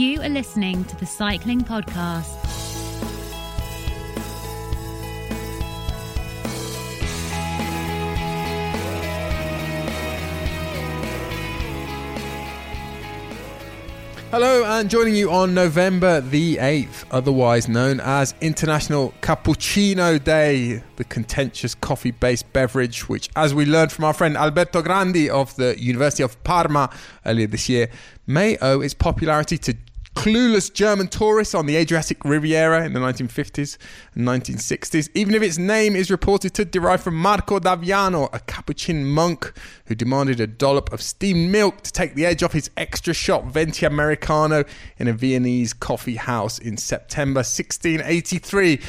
You are listening to the Cycling Podcast. Hello, and joining you on November the 8th, otherwise known as International Cappuccino Day, the contentious coffee based beverage, which, as we learned from our friend Alberto Grandi of the University of Parma earlier this year, may owe its popularity to clueless German tourists on the Adriatic Riviera in the 1950s and 1960s, even if its name is reported to derive from Marco d'Aviano, a Capuchin monk who demanded a dollop of steamed milk to take the edge off his extra shot venti americano in a Viennese coffee house in September 1683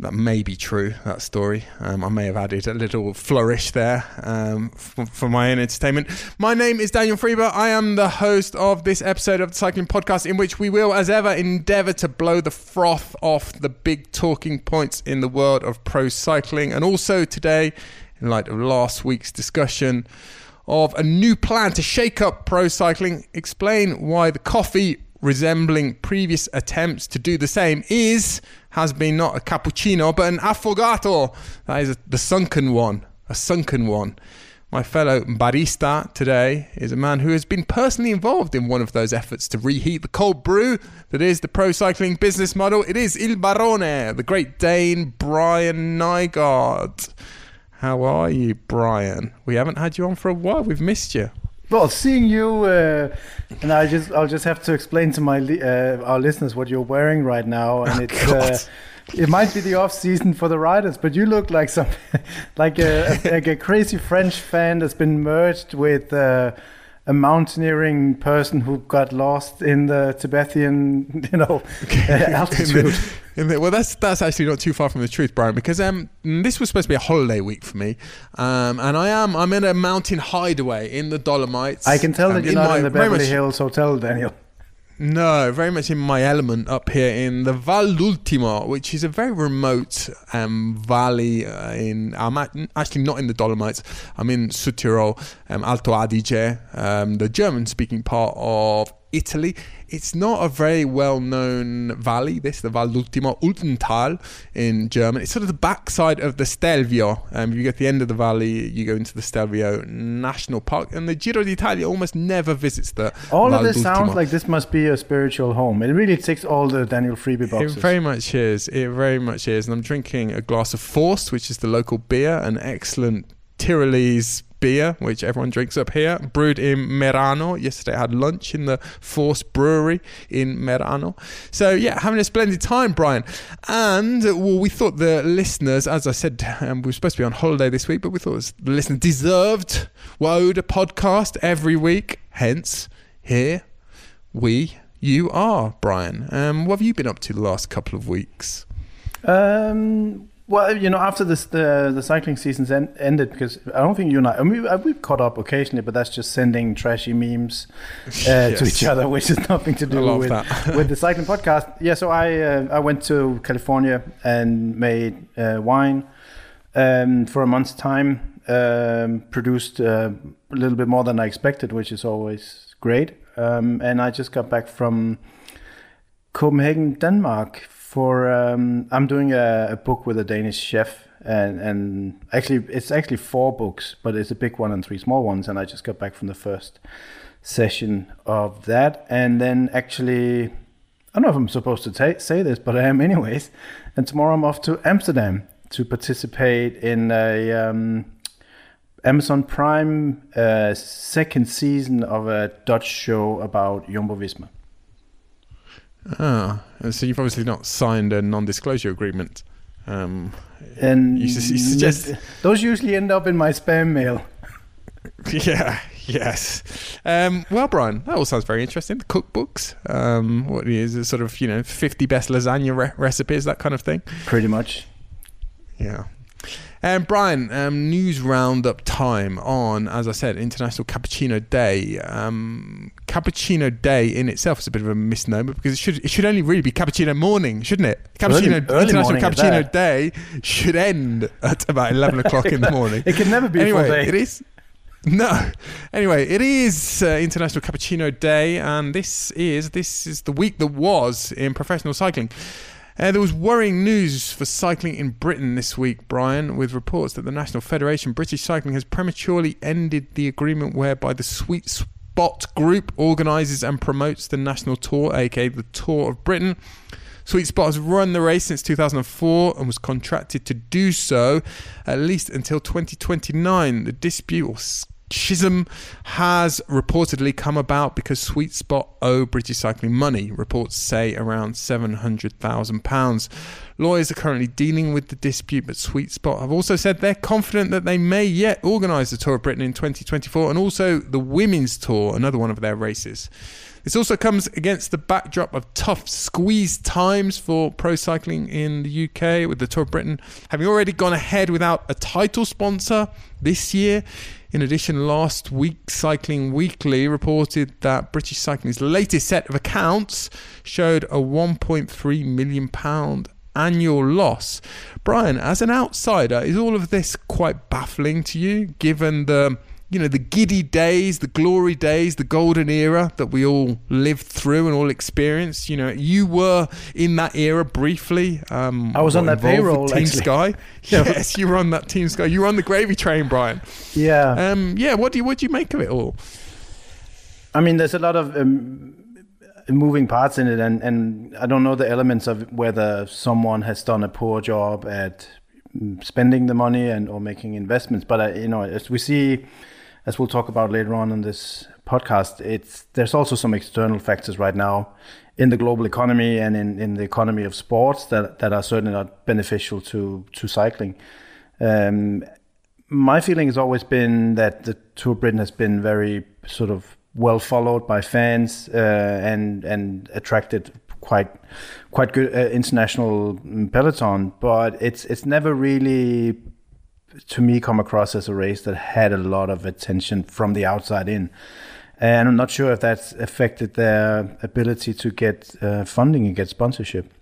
that may be true, that story. Um, I may have added a little flourish there um, for, for, my own entertainment. My name is Daniel Friebe. I am the host of this episode of the Cycling Podcast, in which we will, as ever, endeavour to blow the froth off the big talking points in the world of pro cycling. And also today, in light of last week's discussion of a new plan to shake up pro cycling, explain why the coffee resembling previous attempts to do the same is has been not a cappuccino but an affogato that is a, the sunken one a sunken one my fellow barista today is a man who has been personally involved in one of those efforts to reheat the cold brew that is the pro cycling business model. It is Il Barone, the great Dane Brian Nygaard. How are you, Brian? We haven't had you on for a while. We've missed you. Well, seeing you, uh, and I just I'll just have to explain to my uh, our listeners what you're wearing right now, and oh, it's uh, it might be the off season for the riders, but you look like some like a, like a crazy French fan that's been merged with uh, a mountaineering person who got lost in the Tibetan, you know, okay. altitude. in the, well, that's that's actually not too far from the truth, Brian, because um, this was supposed to be a holiday week for me, um, and I am I'm in a mountain hideaway in the Dolomites. I can tell um, that you're not in the Beverly Hills Hotel, Daniel. No, very much in my element up here in the Val d'Ultimo, which is a very remote um, valley. Uh, in I'm actually not in the Dolomites. I'm in Südtirol, um, Alto Adige, um, the German-speaking part of Italy. It's not a very well known valley, this, the Val d'Ultimo, Ultental in German. It's sort of the backside of the Stelvio. Um, if you get to the end of the valley, you go into the Stelvio National Park, and the Giro d'Italia almost never visits the. All Val of this d'Ultimo. sounds like this must be a spiritual home. It really ticks all the Daniel Friebe boxes. It very much is. It very much is. And I'm drinking a glass of Forst, which is the local beer, an excellent Tyrolese beer, which everyone drinks up here, brewed in Merano. Yesterday I had lunch in the Forst Brewery in Merano. So, yeah, having a splendid time, Brian. And well, we thought the listeners, as I said, um, we were supposed to be on holiday this week, but we thought the listeners deserved, a podcast every week. Hence, here we, you are, Brian. Um, what have you been up to the last couple of weeks? Um, well, you know, after this, the the cycling season's en- ended, because I don't think you and I, I mean, we've caught up occasionally, but that's just sending trashy memes uh, yes. to each other, which has nothing to do with with the cycling podcast. Yeah, so I uh, I went to California and made uh, wine um, for a month's time. Um, produced uh, a little bit more than I expected, which is always great. Um, and I just got back from Copenhagen, Denmark for um, I'm doing a, a, book with a Danish chef, and and actually it's actually four books, but it's a big one and three small ones, and I just got back from the first session of that, and then actually I don't know if I'm supposed to say this, but I am anyways, and tomorrow I'm off to Amsterdam to participate in a um, Amazon Prime uh, second season of a Dutch show about Jumbo Visma. Ah, so you've obviously not signed a non-disclosure agreement. Um, and you, you suggest those usually end up in my spam mail. yeah. Yes. Um, well, Brian, that all sounds very interesting. The cookbooks. Um, what is it? Sort of, you know, fifty best lasagna re- recipes, that kind of thing. Pretty much. Yeah. And um, Brian, um, news roundup time on, as I said, International Cappuccino Day. Um, Cappuccino Day in itself is a bit of a misnomer because it should it should only really be Cappuccino morning, shouldn't it? Cappuccino early, early International Cappuccino Day should end at about eleven o'clock in the morning. it can never be anyway, a full day. It is. No. Anyway, it is uh, International Cappuccino Day, and this is this is the week that was in professional cycling. Uh, there was worrying news for cycling in Britain this week, Brian, with reports that the National Federation British Cycling has prematurely ended the agreement whereby the Sweet Spot Group organises and promotes the national tour, aka the Tour of Britain. Sweet Spot has run the race since 2004 and was contracted to do so at least until 2029. The dispute or schism has reportedly come about because Sweet Spot owe British Cycling money. Reports say around £700,000. Lawyers are currently dealing with the dispute, but Sweet Spot have also said they're confident that they may yet organise the Tour of Britain in 2024 and also the Women's Tour, another one of their races. This also comes against the backdrop of tough squeeze times for pro cycling in the UK, with the Tour of Britain having already gone ahead without a title sponsor this year. In addition, last week, Cycling Weekly reported that British Cycling's latest set of accounts showed a £1.3 million annual loss. Brian, as an outsider, is all of this quite baffling to you, given the you know, the giddy days, the glory days, the golden era that we all lived through and all experienced. You know, you were in that era briefly. Um, I was on that payroll. Team actually. Sky. yes, you were on that Team Sky. You were on the gravy train, Brian. Yeah. Um, yeah. What do you what do you make of it all? I mean, there's a lot of um, moving parts in it, and and I don't know the elements of whether someone has done a poor job at mm, spending the money and or making investments. But I, you know, as we see as we'll talk about later on in this podcast, it's there's also some external factors right now in the global economy and in, in the economy of sports that, that are certainly not beneficial to to cycling. Um, my feeling has always been that the Tour of Britain has been very sort of well followed by fans uh, and and attracted quite quite good uh, international peloton, but it's it's never really to me come across as a race that had a lot of attention from the outside in. And I'm not sure if that's affected their ability to get uh, funding and get sponsorship.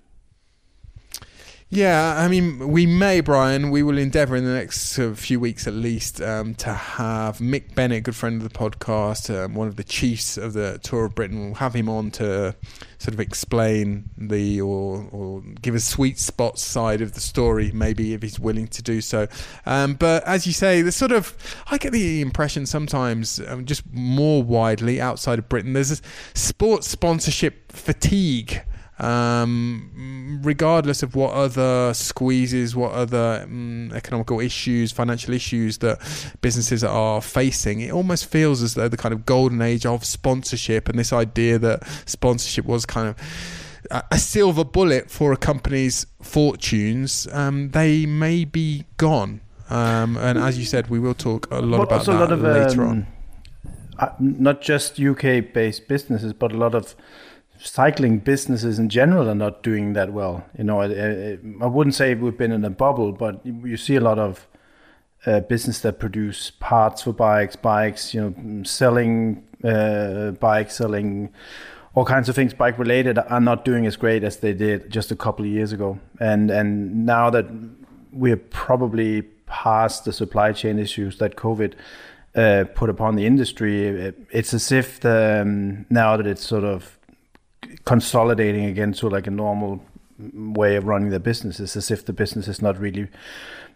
Yeah, I mean, we may, Brian, we will endeavour in the next few weeks at least um, to have Mick Bennett, good friend of the podcast, um, one of the chiefs of the Tour of Britain. We'll have him on to sort of explain the or, or give a sweet spot side of the story, maybe if he's willing to do so. Um, but as you say, the sort of, I get the impression sometimes, um, just more widely outside of Britain, there's a sports sponsorship fatigue um, regardless of what other squeezes, what other um, economical issues, financial issues that businesses are facing, it almost feels as though the kind of golden age of sponsorship and this idea that sponsorship was kind of a silver bullet for a company's fortunes, um, they may be gone. Um, and as you said, we will talk a lot about that lot of, later um, on. Uh, not just UK based businesses, but a lot of cycling businesses in general are not doing that well. You know, I, I, I wouldn't say we've been in a bubble, but you see a lot of uh, business that produce parts for bikes, bikes, you know, selling uh, bikes, selling all kinds of things bike related are not doing as great as they did just a couple of years ago. And and now that we're probably past the supply chain issues that COVID uh, put upon the industry, it, it's as if the, um, now that it's sort of consolidating again to like a normal way of running their businesses as if the business is not really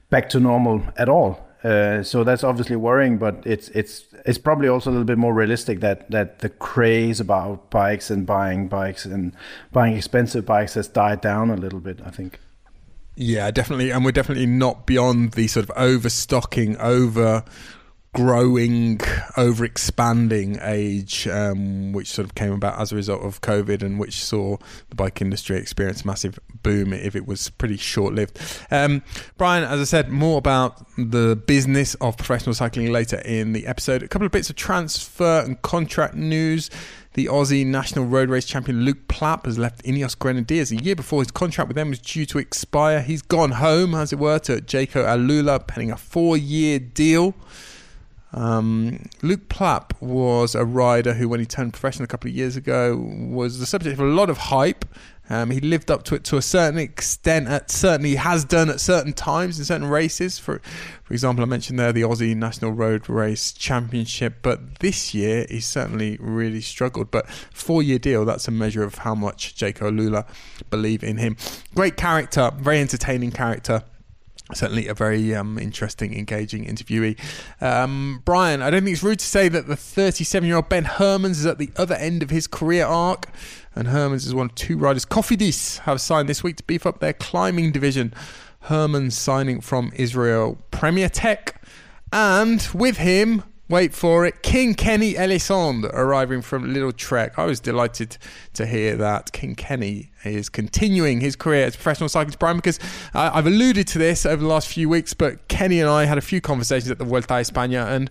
back to normal at all. Uh, so that's obviously worrying, but it's it's it's probably also a little bit more realistic that that the craze about bikes and buying bikes and buying expensive bikes has died down a little bit. I think. Yeah, definitely, and we're definitely not beyond the sort of overstocking, over growing, over expanding age, um, which sort of came about as a result of COVID and which saw the bike industry experience massive boom if it was pretty short lived. Um, Brian, as I said, more about the business of professional cycling later in the episode. A couple of bits of transfer and contract news. The Aussie national road race champion Luke Plapp has left Ineos Grenadiers a year before his contract with them was due to expire. He's gone home, as it were, to Jayco AlUla, pending a four year deal. Um, Luke Plapp was a rider who, when he turned professional a couple of years ago, was the subject of a lot of hype. Um, he lived up to it to a certain extent. At certainly has done at certain times in certain races. For for example, I mentioned there the Aussie National Road Race Championship, but this year he's certainly really struggled. But four year deal, that's a measure of how much Jayco AlUla believe in him. Great character, very entertaining character certainly a very um, interesting, engaging interviewee. Um, Brian, I don't think it's rude to say that the 37 year old Ben Hermans is at the other end of his career arc, and Hermans is one of two riders Cofidis have signed this week to beef up their climbing division. Hermans signing from Israel Premier Tech, and with him, Wait for it. King Kenny Elissonde arriving from Lidl-Trek. I was delighted to hear that King Kenny is continuing his career as a professional cyclist prime because uh, I've alluded to this over the last few weeks, but Kenny and I had a few conversations at the Vuelta a España and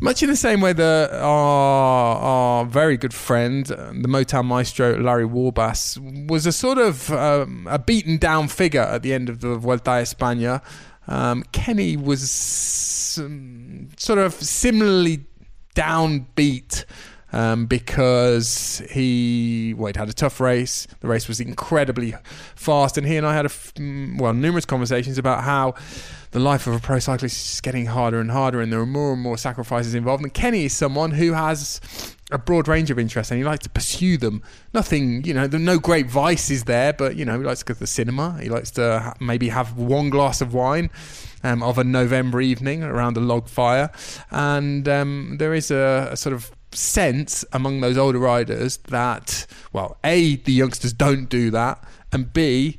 much in the same way that our, our very good friend, the Motown maestro Larry Warbasse, was a sort of um, a beaten down figure at the end of the Vuelta a España. Um, Kenny was um, sort of similarly downbeat um, because he well, he'd had a tough race. The race was incredibly fast, and he and I had a f- well numerous conversations about how the life of a pro cyclist is getting harder and harder, and there are more and more sacrifices involved. And Kenny is someone who has a broad range of interests and he likes to pursue them. Nothing, you know, there no great vices there, but you know, he likes to go to the cinema. He likes to ha- maybe have one glass of wine um, of a November evening around a log fire, and um, there is a, a sort of sense among those older riders that, well, a the youngsters don't do that, and b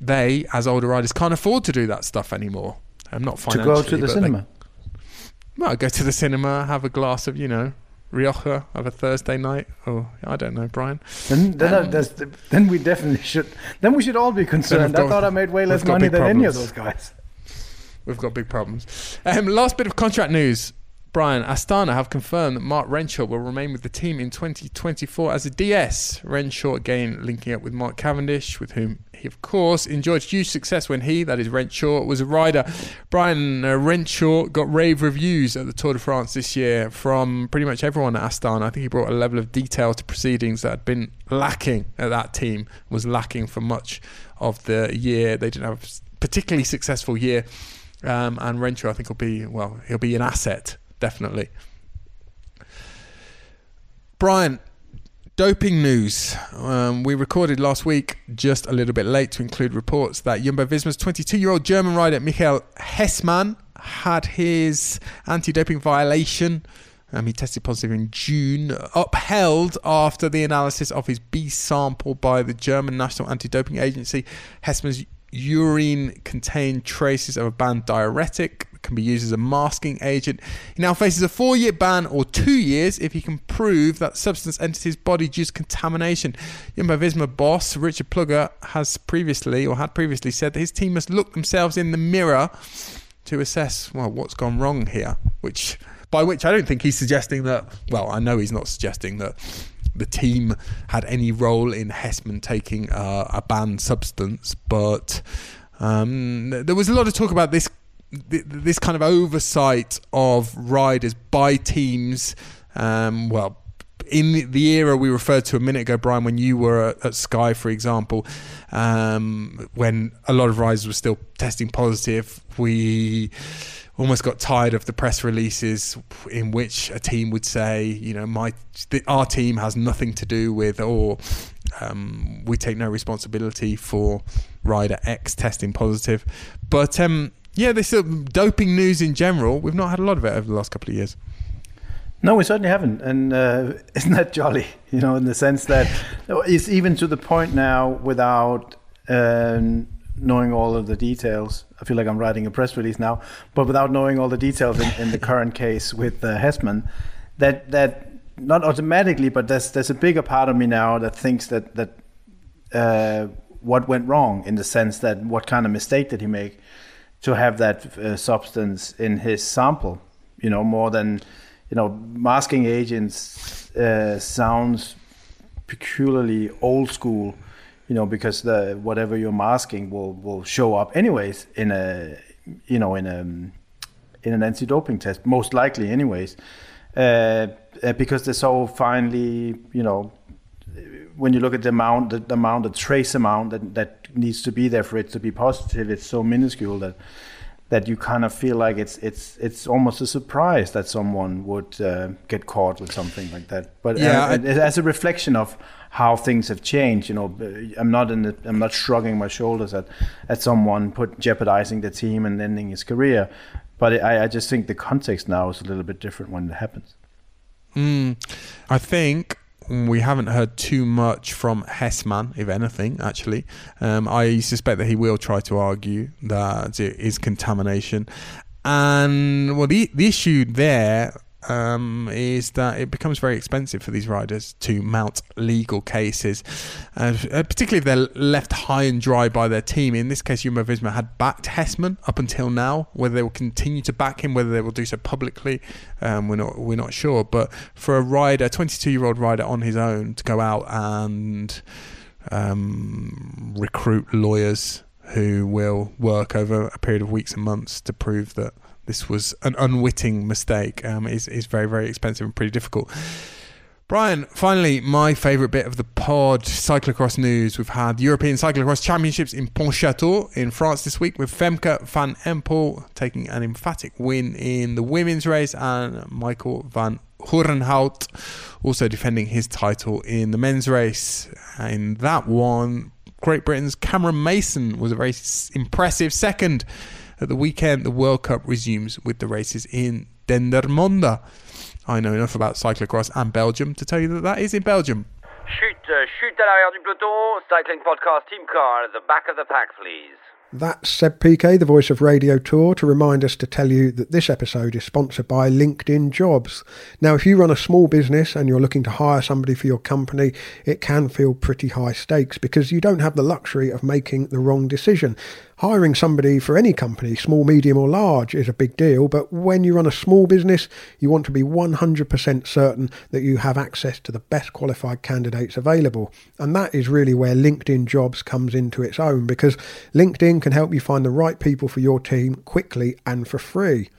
they, as older riders, can't afford to do that stuff anymore. I'm not financially. To go to the cinema. They, well, go to the cinema, have a glass of, you know, Rioja of a Thursday night. Oh, I don't know, Brian. Then, then, um, then we definitely should. Then we should all be concerned. Got, I thought I made way less money than problems. any of those guys. We've got big problems. Um, last bit of contract news. Brian, Astana have confirmed that Mark Renshaw will remain with the team in 2024 as a DS. Renshaw again linking up with Mark Cavendish, with whom he, of course, enjoyed huge success when he, that is Renshaw, was a rider. Brian uh, Renshaw got rave reviews at the Tour de France this year from pretty much everyone at Astana. I think he brought a level of detail to proceedings that had been lacking at that team, was lacking for much of the year. They didn't have a particularly successful year. Um, and Renshaw, I think, will be, well, he'll be an asset definitely. Brian, doping news. Um, we recorded last week just a little bit late to include reports that Jumbo Visma's 22 year old German rider Michael Hessmann had his anti doping violation. Um, he tested positive in June, upheld after the analysis of his B sample by the German National Anti Doping Agency. Hessmann's urine contained traces of a banned diuretic can be used as a masking agent. He now faces a four year ban or two years if he can prove that substance entered his body due to contamination. Jumbo Visma boss Richard Plugge has previously or had previously said that his team must look themselves in the mirror to assess well what's gone wrong here. Which by which I don't think he's suggesting that. Well, I know he's not suggesting that the team had any role in Hessmann taking uh, a banned substance, but um, there was a lot of talk about this this kind of oversight of riders by teams. Um, well, in the era we referred to a minute ago, Brian, when you were at, Sky, for example, um, when a lot of riders were still testing positive, we almost got tired of the press releases in which a team would say, you know, my our team has nothing to do with, or um, we take no responsibility for rider X testing positive. But um, yeah, this uh, doping news in general, we've not had a lot of it over the last couple of years. No, we certainly haven't, and uh, isn't that jolly? You know, in the sense that it's even to the point now without um, knowing all of the details. I feel like I'm writing a press release now, but without knowing all the details in, in the current case with uh, Hessmann, that that not automatically, but there's there's a bigger part of me now that thinks that that uh, what went wrong in the sense that what kind of mistake did he make to have that uh, substance in his sample. You know, more than you know, masking agents uh, sounds peculiarly old school. You know, because the whatever you're masking will will show up anyways in a you know in a in an anti-doping test, most likely anyways, uh, uh because they're so finely you know when you look at the amount, the, amount, the trace amount that that needs to be there for it to be positive, it's so minuscule that that you kind of feel like it's it's it's almost a surprise that someone would uh, get caught with something like that. But yeah, uh, I, as a reflection of how things have changed, you know, I'm not in the, I'm not shrugging my shoulders at at someone put jeopardizing the team and ending his career. But I, I just think the context now is a little bit different when it happens. Mm, I think we haven't heard too much from Hessmann, if anything, actually. Um, I suspect that he will try to argue that it is contamination. And well, the, the issue there um, is that it becomes very expensive for these riders to mount legal cases, uh, particularly if they're left high and dry by their team. In this case, Jumbo Visma had backed Hessmann up until now. Whether they will continue to back him, whether they will do so publicly, um, we're not we're not sure. But for a rider, a 22 year old rider on his own, to go out and um, recruit lawyers who will work over a period of weeks and months to prove that this was an unwitting mistake um, is, is very, very expensive and pretty difficult. Brian, finally, my favourite bit of the pod, cyclocross news. We've had European Cyclocross Championships in Pontchâteau in France this week with Femke van Empel taking an emphatic win in the women's race and Michael van Hurenhout also defending his title in the men's race. In that one, Great Britain's Cameron Mason was a very impressive second at the weekend, the World Cup resumes with the races in Dendermonde. I know enough about cyclocross and Belgium to tell you that that is in Belgium. Chute, uh, chute à l'arrière du peloton, cycling podcast team car at the back of the pack, please. That's Seb Piquet, the voice of Radio Tour, to remind us to tell you that this episode is sponsored by LinkedIn Jobs. Now, if you run a small business and you're looking to hire somebody for your company, it can feel pretty high stakes because you don't have the luxury of making the wrong decision. Hiring somebody for any company, small, medium, or large, is a big deal, but when you run a small business, you want to be 100% certain that you have access to the best qualified candidates available. And that is really where LinkedIn Jobs comes into its own because LinkedIn can help you find the right people for your team quickly and for free.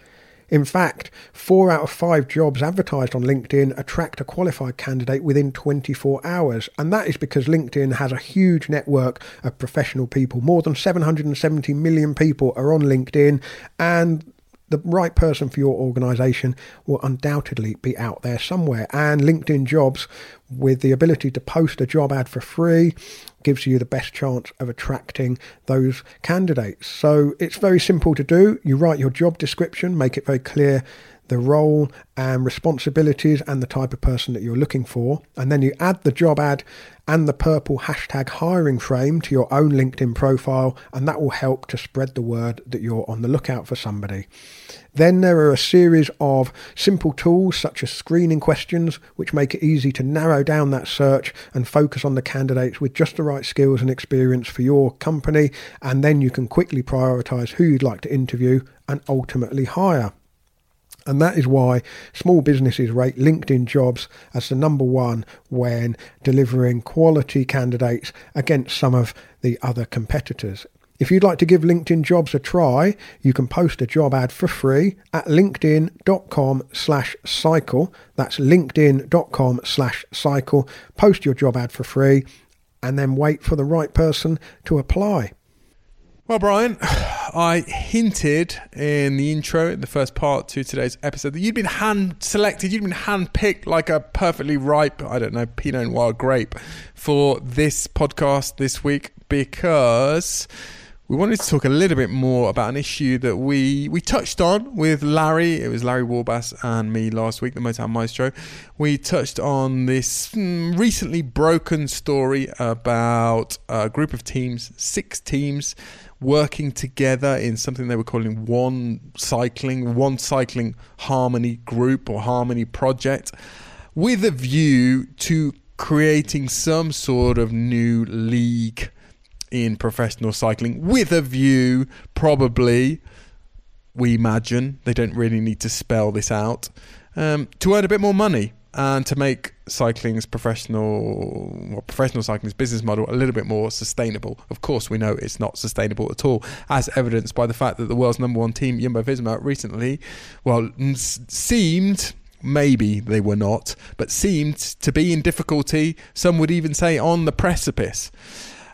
In fact, four out of five jobs advertised on LinkedIn attract a qualified candidate within 24 hours. And that is because LinkedIn has a huge network of professional people. More than 770 million people are on LinkedIn, and the right person for your organization will undoubtedly be out there somewhere. And LinkedIn Jobs, with the ability to post a job ad for free, gives you the best chance of attracting those candidates. So it's very simple to do. You write your job description, make it very clear the role and responsibilities and the type of person that you're looking for. And then you add the job ad and the purple hashtag hiring frame to your own LinkedIn profile, and that will help to spread the word that you're on the lookout for somebody. Then there are a series of simple tools such as screening questions, which make it easy to narrow down that search and focus on the candidates with just the right skills and experience for your company. And then you can quickly prioritize who you'd like to interview and ultimately hire. And that is why small businesses rate LinkedIn jobs as the number one when delivering quality candidates against some of the other competitors. If you'd like to give LinkedIn jobs a try, you can post a job ad for free at linkedin.com slash cycle. That's linkedin.com slash cycle. Post your job ad for free and then wait for the right person to apply. Well, Brian, I hinted in the intro, in the first part to today's episode, that you'd been hand selected, you'd been hand picked like a perfectly ripe, I don't know, Pinot Noir grape for this podcast this week because we wanted to talk a little bit more about an issue that we we touched on with Larry. It was Larry Warbasse and me last week, the Motown Maestro. We touched on this hmm, recently broken story about a group of teams, six teams, working together in something they were calling one cycling, one cycling harmony group or harmony project, with a view to creating some sort of new league in professional cycling with a view, probably, we imagine, they don't really need to spell this out, um, to earn a bit more money and to make cycling's professional well, professional cycling's business model a little bit more sustainable. Of course, we know it's not sustainable at all, as evidenced by the fact that the world's number one team, Jumbo Visma, recently, well, seemed maybe they were not, but seemed to be in difficulty. Some would even say on the precipice.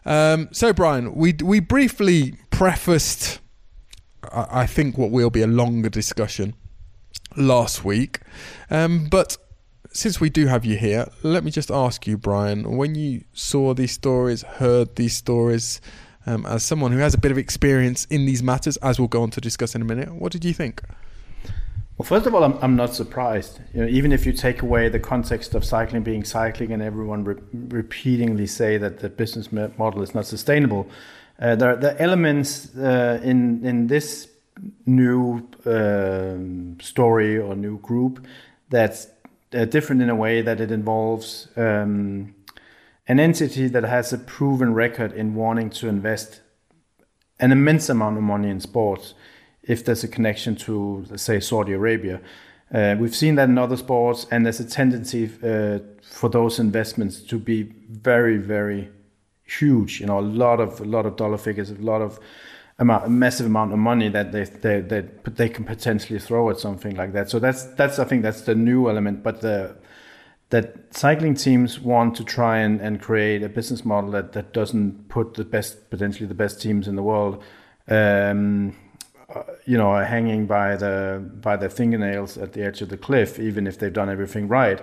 Um, so, Brian, we we briefly prefaced, I, I, think, what will be a longer discussion last week, um, but since we do have you here, let me just ask you, Brian, when you saw these stories, heard these stories, um, as someone who has a bit of experience in these matters, as we'll go on to discuss in a minute, what did you think? Well, first of all, I'm, I'm not surprised. You know, even if you take away the context of cycling being cycling and everyone re- repeatedly say that the business model is not sustainable, uh, there are elements uh, in in this new uh, story or new group that's uh, different in a way that it involves um, an entity that has a proven record in wanting to invest an immense amount of money in sports if there's a connection to, let's say, Saudi Arabia. Uh, we've seen that in other sports, and there's a tendency uh, for those investments to be very, very huge. You know, a lot of a lot of dollar figures, a lot of amount, a massive amount of money that they they they, they can potentially throw at something like that. So that's that's I think that's the new element. But the that cycling teams want to try and, and create a business model that, that doesn't put the best potentially the best teams in the world um, uh, you know, hanging by the by their fingernails at the edge of the cliff, even if they've done everything right.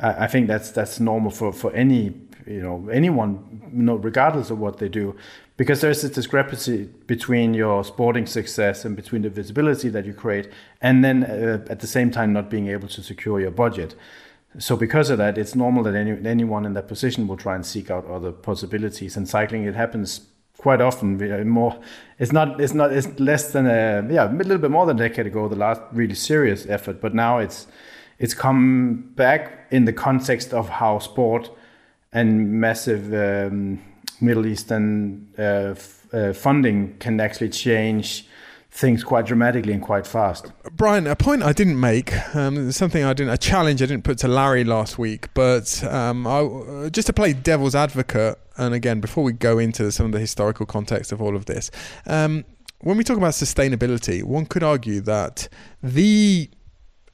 I, I think that's that's normal for, for any you know anyone, you know, regardless of what they do, because there's a discrepancy between your sporting success and between the visibility that you create, and then uh, at the same time not being able to secure your budget. So because of that, it's normal that any, anyone in that position will try and seek out other possibilities. And cycling, it happens quite often more it's not it's not it's less than a yeah a little bit more than a decade ago the last really serious effort but now it's it's come back in the context of how sport and massive um, middle eastern uh, uh, funding can actually change things quite dramatically and quite fast. Brian, a point I didn't make, um, something I didn't, a challenge I didn't put to Larry last week, but um, I, just to play devil's advocate, and again, before we go into some of the historical context of all of this, um, when we talk about sustainability, one could argue that the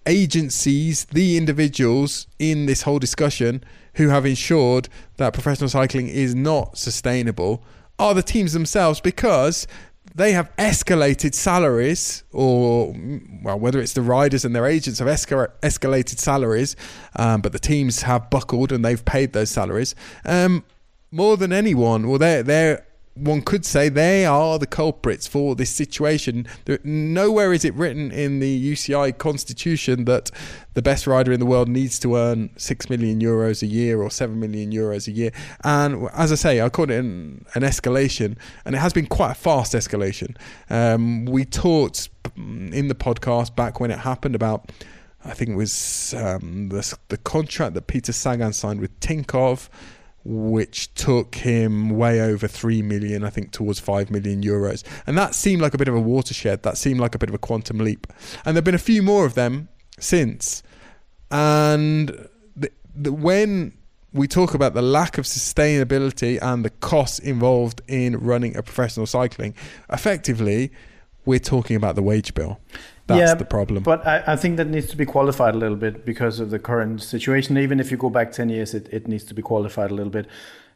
agencies, the individuals in this whole discussion who have ensured that professional cycling is not sustainable are the teams themselves because they have escalated salaries, or well, whether it's the riders and their agents have escal- escalated salaries, um, but the teams have buckled and they've paid those salaries um, more than anyone. Well, they're they're one could say they are the culprits for this situation. Nowhere is it written in the UCI constitution that the best rider in the world needs to earn six million euros a year or seven million euros a year. And as I say, I call it an, an escalation, and it has been quite a fast escalation. Um, we talked in the podcast back when it happened about. I think it was um, the, the contract that Peter Sagan signed with Tinkoff which took him way over 3 million, I think towards 5 million euros. And that seemed like a bit of a watershed. That seemed like a bit of a quantum leap. And there have been a few more of them since. And the, the, when we talk about the lack of sustainability and the costs involved in running a professional cycling, effectively, we're talking about the wage bill. That's yeah, the problem. But I, I, think that needs to be qualified a little bit because of the current situation. Even if you go back ten years, it, it needs to be qualified a little bit.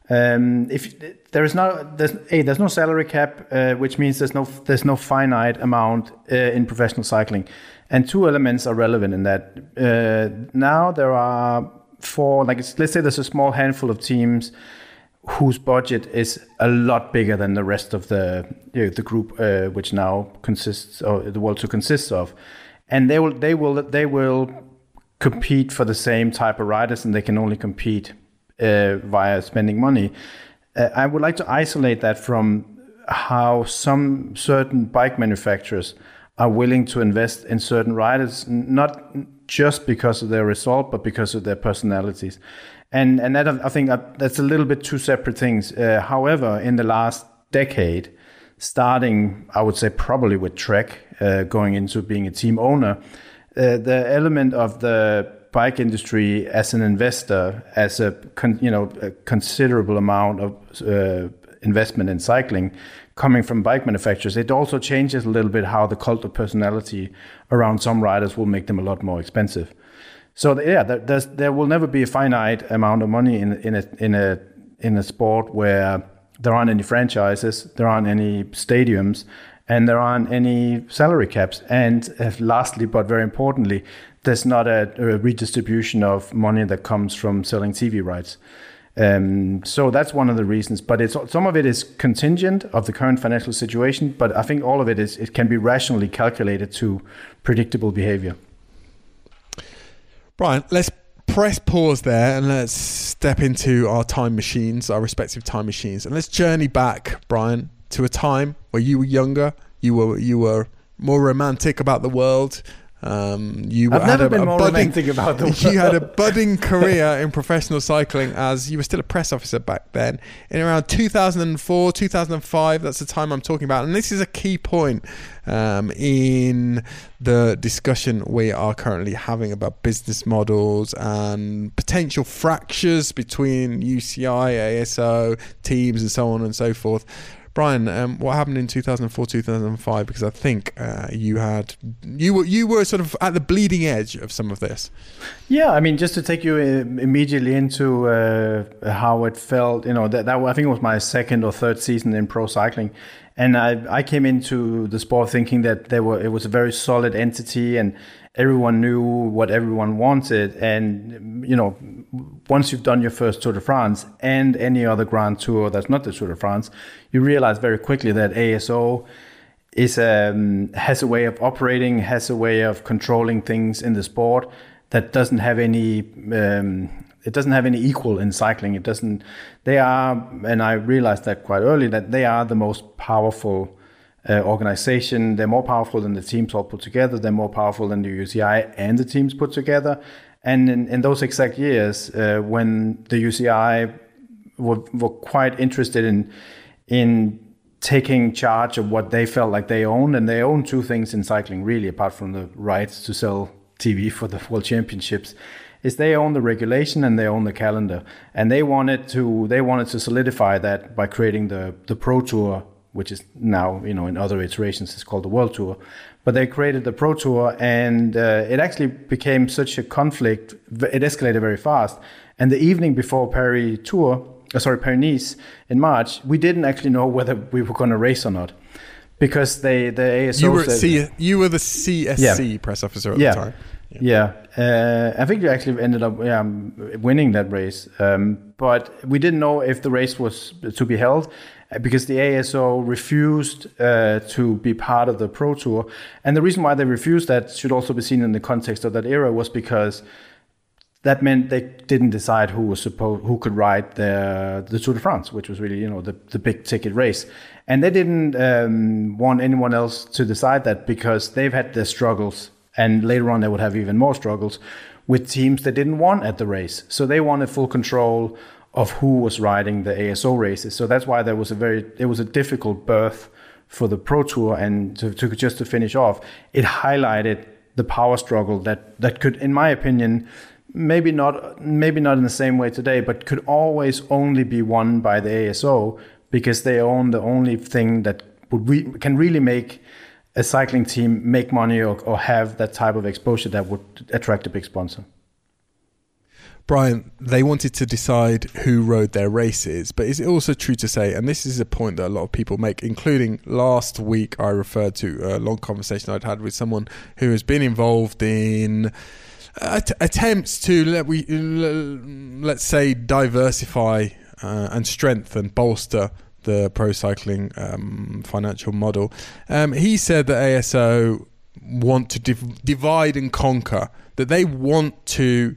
Um, if there is no there's a there's no salary cap, uh, which means there's no there's no finite amount uh, in professional cycling, and two elements are relevant in that. Uh, now there are four like let's say there's a small handful of teams whose budget is a lot bigger than the rest of the you know, the group, uh, which now consists or the World Tour consists of, and they will they will they will compete for the same type of riders, and they can only compete uh, via spending money. Uh, I would like to isolate that from how some certain bike manufacturers are willing to invest in certain riders, not just because of their result, but because of their personalities and and that I think that's a little bit two separate things. Uh, however, in the last decade, starting I would say probably with Trek uh, going into being a team owner, uh, the element of the bike industry as an investor, as a con, you know a considerable amount of uh, investment in cycling coming from bike manufacturers, it also changes a little bit how the cult of personality around some riders will make them a lot more expensive. So yeah, there, will never be a finite amount of money in in a in a in a sport where there aren't any franchises, there aren't any stadiums, and there aren't any salary caps. And uh, lastly, but very importantly, there's not a, a, redistribution of money that comes from selling TV rights. Um, so that's one of the reasons. But it's some of it is contingent of the current financial situation. But I think all of it is it can be rationally calculated to predictable behavior. Brian, let's press pause there and let's step into our time machines, our respective time machines, and let's journey back, Brian, to a time where you were younger, you were you were more romantic about the world. Um, you I've never a, been a more budding, romantic about the world. You had a budding career in professional cycling as you were still a press officer back then. In around 2004, 2005, that's the time I'm talking about. And this is a key point um, in the discussion we are currently having about business models and potential fractures between UCI, ASO, teams, and so on and so forth. Brian, um, what happened in 2004, 2005? Because I think uh, you had you were you were sort of at the bleeding edge of some of this. Yeah, I mean, just to take you uh, immediately into uh, how it felt, you know, that, that I think it was my second or third season in pro cycling, and I I came into the sport thinking that there were it was a very solid entity and everyone knew what everyone wanted. And, you know, once you've done your first Tour de France and any other Grand Tour that's not the Tour de France, you realize very quickly that ASO is um, has a way of operating, has a way of controlling things in the sport that doesn't have any um, it doesn't have any equal in cycling. It doesn't. They are, and I realized that quite early that they are the most powerful uh, organization. They're more powerful than the teams all put together. They're more powerful than the UCI and the teams put together. And in, in those exact years, uh, when the UCI were, were quite interested in in taking charge of what they felt like they owned, and they own two things in cycling, really, apart from the rights to sell TV for the World Championships, is they own the regulation and they own the calendar, and they wanted to they wanted to solidify that by creating the the Pro Tour which is now, you know, in other iterations, it's called the World Tour. But they created the Pro Tour, and uh, it actually became such a conflict. It escalated very fast. And the evening before Paris Tour, uh, sorry, Paris Nice in March, we didn't actually know whether we were going to race or not. Because they, the ASO you were, said, C, you were the CSC yeah. press officer at yeah. the time. Yeah, yeah. Uh, I think you actually ended up yeah, winning that race. Um, but we didn't know if the race was to be held. Uh, because the ASO refused uh, to be part of the Pro Tour. And the reason why they refused that should also be seen in the context of that era was because that meant they didn't decide who was supposed who could ride the the Tour de France, which was really you know the the big ticket race, and they didn't um, want anyone else to decide that because they've had their struggles, and later on they would have even more struggles with teams they didn't want at the race. So they wanted full control of who was riding the ASO races. So that's why there was a very it was a difficult birth for the Pro Tour, and to, to just to finish off, it highlighted the power struggle that that could, in my opinion, maybe not maybe not in the same way today, but could always only be won by the ASO because they own the only thing that would re- can really make a cycling team make money or, or have that type of exposure that would attract a big sponsor. Brian, they wanted to decide who rode their races, but is it also true to say, and this is a point that a lot of people make, including last week, I referred to a long conversation I'd had with someone who has been involved in attempts to let we let's say diversify uh, and strengthen, bolster the pro cycling um, financial model. Um, he said that ASO want to div- divide and conquer, that they want to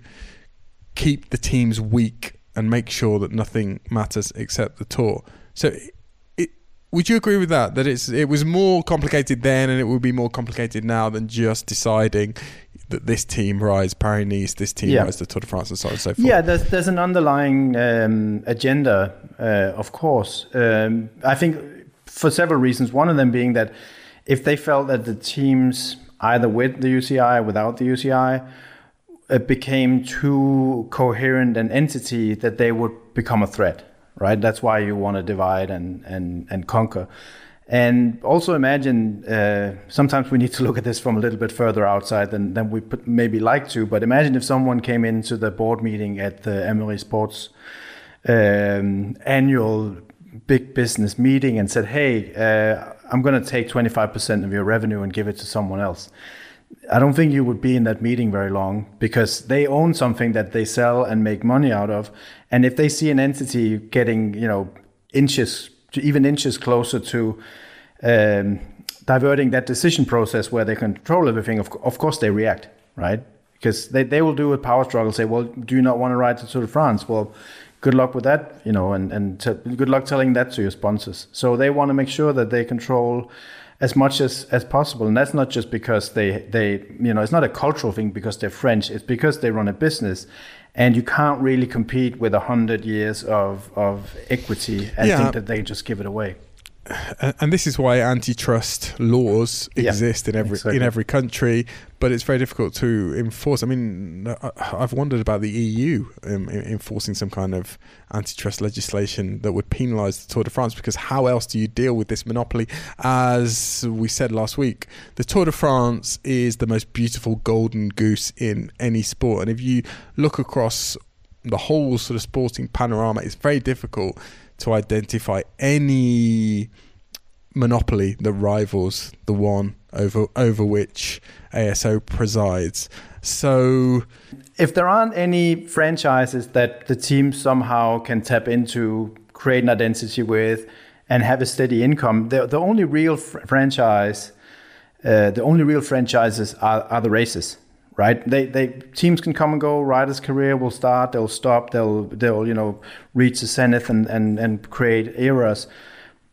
keep the teams weak and make sure that nothing matters except the tour. So, it, would you agree with that? That it's it was more complicated then, and it will be more complicated now than just deciding that this team rides Paris Nice, this team yeah. rides the Tour de France, and so on and so forth. Yeah, there's there's an underlying um, agenda, uh, of course. Um, I think for several reasons. One of them being that if they felt that the teams either with the UCI or without the UCI it became too coherent an entity that they would become a threat, right? That's why you want to divide and and and conquer. And also imagine, uh, sometimes we need to look at this from a little bit further outside than, than we put, maybe like to, but imagine if someone came into the board meeting at the Amaury Sports um, annual big business meeting and said, hey, uh, I'm going to take 25% of your revenue and give it to someone else. I don't think you would be in that meeting very long because they own something that they sell and make money out of. And if they see an entity getting, you know, inches, even inches closer to um, diverting that decision process where they control everything, of, of course they react, right? Because they, they will do a power struggle, say, well, do you not want to ride the Tour de France? Well, good luck with that, you know, and, and good luck telling that to your sponsors. So they want to make sure that they control as much as, as possible. And that's not just because they, they, you know, it's not a cultural thing because they're French. It's because they run a business and you can't really compete with a hundred years of, of equity and yeah. think that they just give it away and this is why antitrust laws exist yeah, in every exactly. in every country, but it's very difficult to enforce. I mean, I've wondered about the EU um, enforcing some kind of antitrust legislation that would penalise the Tour de France, because how else do you deal with this monopoly? As we said last week, the Tour de France is the most beautiful golden goose in any sport, and if you look across the whole sort of sporting panorama, it's very difficult to identify any monopoly that rivals the one over over which ASO presides. So if there aren't any franchises that the team somehow can tap into, create an identity with, and have a steady income, the, the only real fr- franchise, uh, the only real franchises are, are the races right? They they teams can come and go. Riders' career will start, they'll stop, they'll they'll you know reach the zenith and and and create eras.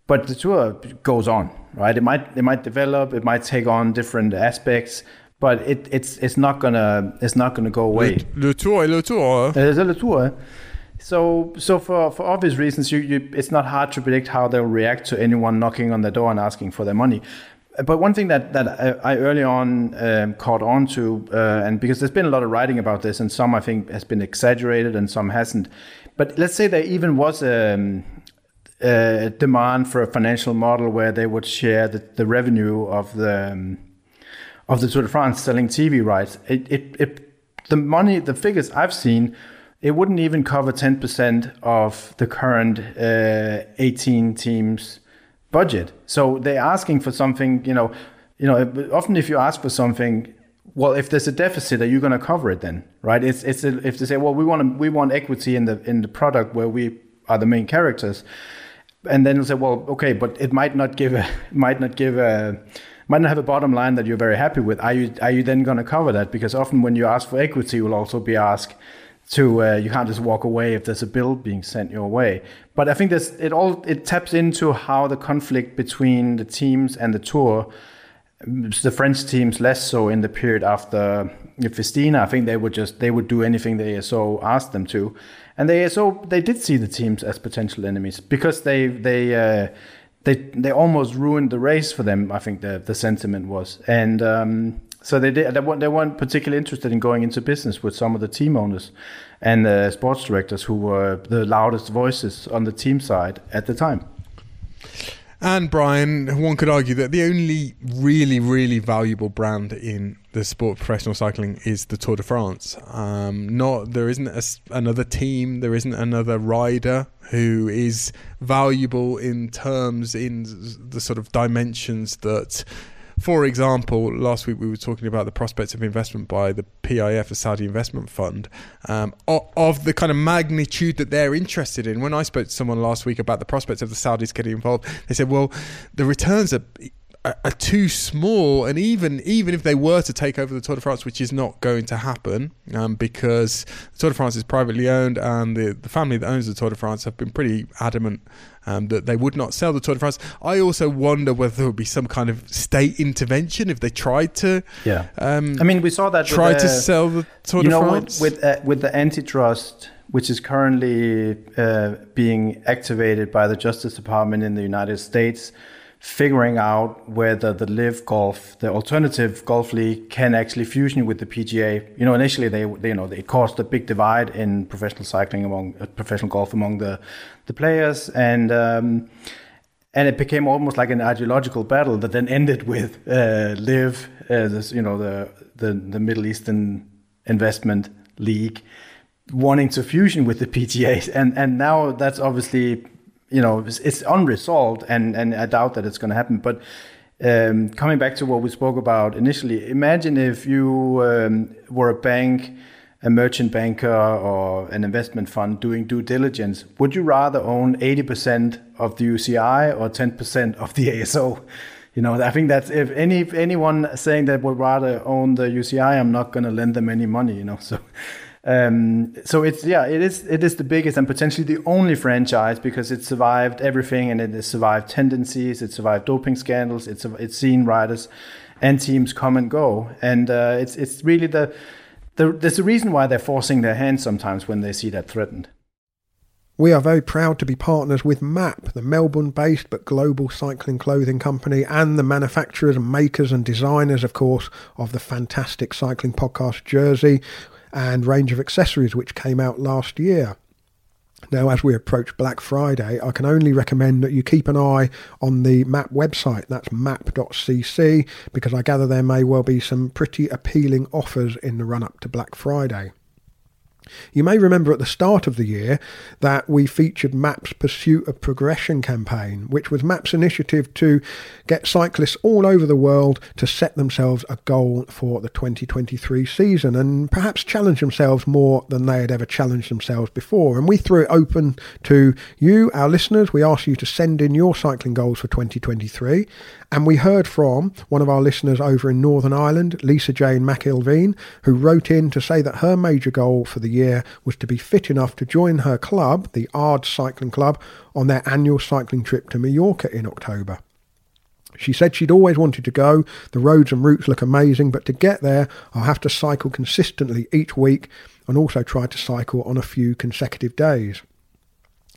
But the tour goes on, right? It might it might develop, it might take on different aspects, but it it's it's not gonna it's not gonna go away. Le, le tour est le tour. Hein? le tour. Eh? So, so for, for obvious reasons, you, you, it's not hard to predict how they'll react to anyone knocking on the door and asking for their money but one thing that that I, I early on um, caught on to, uh, and because there's been a lot of writing about this, and some I think has been exaggerated, and some hasn't. But let's say there even was a, um, a demand for a financial model where they would share the, the revenue of the um, of the Tour de France selling TV rights. It, it, it the money, the figures I've seen, it wouldn't even cover ten percent of the current uh, 18 teams budget. So they're asking for something, you know, you know, often if you ask for something, well, if there's a deficit, are you going to cover it then, right? It's it's a, if they say, well, we want to, we want equity in the in the product where we are the main characters, and then they'll say, well, okay, but it might not give a might not give a might not have a bottom line that you're very happy with. Are you are you then going to cover that? Because often when you ask for equity, you'll also be asked to uh, you can't just walk away if there's a bill being sent your way. But I think this it all it taps into how the conflict between the teams and the tour, the French teams less so in the period after Festina. I think they would just they would do anything the ASO asked them to, and the ASO they did see the teams as potential enemies because they they. Uh, they, they almost ruined the race for them. I think the the sentiment was, and um, so they did, they weren't, they weren't particularly interested in going into business with some of the team owners and the sports directors who were the loudest voices on the team side at the time. And Brian, one could argue that the only really, really valuable brand in the sport of professional cycling is the Tour de France. Um, not there isn't a, another team, there isn't another rider who is valuable in terms in the sort of dimensions that for example, last week we were talking about the prospects of investment by the PIF, the Saudi Investment Fund, um, of, of, the kind of magnitude that they're interested in. When I spoke to someone last week about the prospects of the Saudis getting involved, they said, well, the returns are are, too small, and even even if they were to take over the Tour de France, which is not going to happen, um, because the Tour de France is privately owned, and the the family that owns the Tour de France have been pretty adamant um, that they would not sell the Tour de France. I also wonder whether there would be some kind of state intervention if they tried to. Yeah. Um, I mean, we saw that. Try to sell the Tour de France with with, uh, with the antitrust, which is currently uh, being activated by the Justice Department in the United States figuring out whether the LIV Golf, the alternative golf league, can actually fusion with the PGA. You know, initially they, they you know, it caused a big divide in professional cycling among uh, professional golf among the the players, and um, and it became almost like an ideological battle that then ended with uh, LIV, uh, this, you know, the, the the Middle Eastern Investment League, wanting to fusion with the PTAs, and and now that's obviously you know it's, unresolved, and and I doubt that it's going to happen. But um, coming back to what we spoke about initially, imagine if you um, were a bank, a merchant banker, or an investment fund doing due diligence. Would you rather own eighty percent of the UCI or ten percent of the ASO? You know, I think that's if any if anyone saying that would rather own the UCI, I'm not going to lend them any money. You know, so um, so it's yeah, it is it is the biggest and potentially the only franchise because it survived everything and it has survived tendencies, it survived doping scandals, it's it's seen riders and teams come and go, and uh, it's it's really the, the there's a reason why they're forcing their hand sometimes when they see that threatened. We are very proud to be partners with MAAP, the Melbourne based but global cycling clothing company, and the manufacturers and makers and designers, of course, of the fantastic cycling podcast jersey and range of accessories which came out last year. Now, as we approach Black Friday, I can only recommend that you keep an eye on the MAAP website. That's maap.cc, because I gather there may well be some pretty appealing offers in the run up to Black Friday. You may remember at the start of the year that we featured MAAP's Pursuit of Progression campaign, which was MAAP's initiative to get cyclists all over the world to set themselves a goal for the 2023 season and perhaps challenge themselves more than they had ever challenged themselves before. And we threw it open to you, our listeners. We asked you to send in your cycling goals for 2023. And we heard from one of our listeners over in Northern Ireland, Lisa Jane McIlveen, who wrote in to say that her major goal for the year was to be fit enough to join her club, the Ard Cycling Club, on their annual cycling trip to Mallorca in October. She said she'd always wanted to go. The roads and routes look amazing, but to get there, I'll have to cycle consistently each week and also try to cycle on a few consecutive days.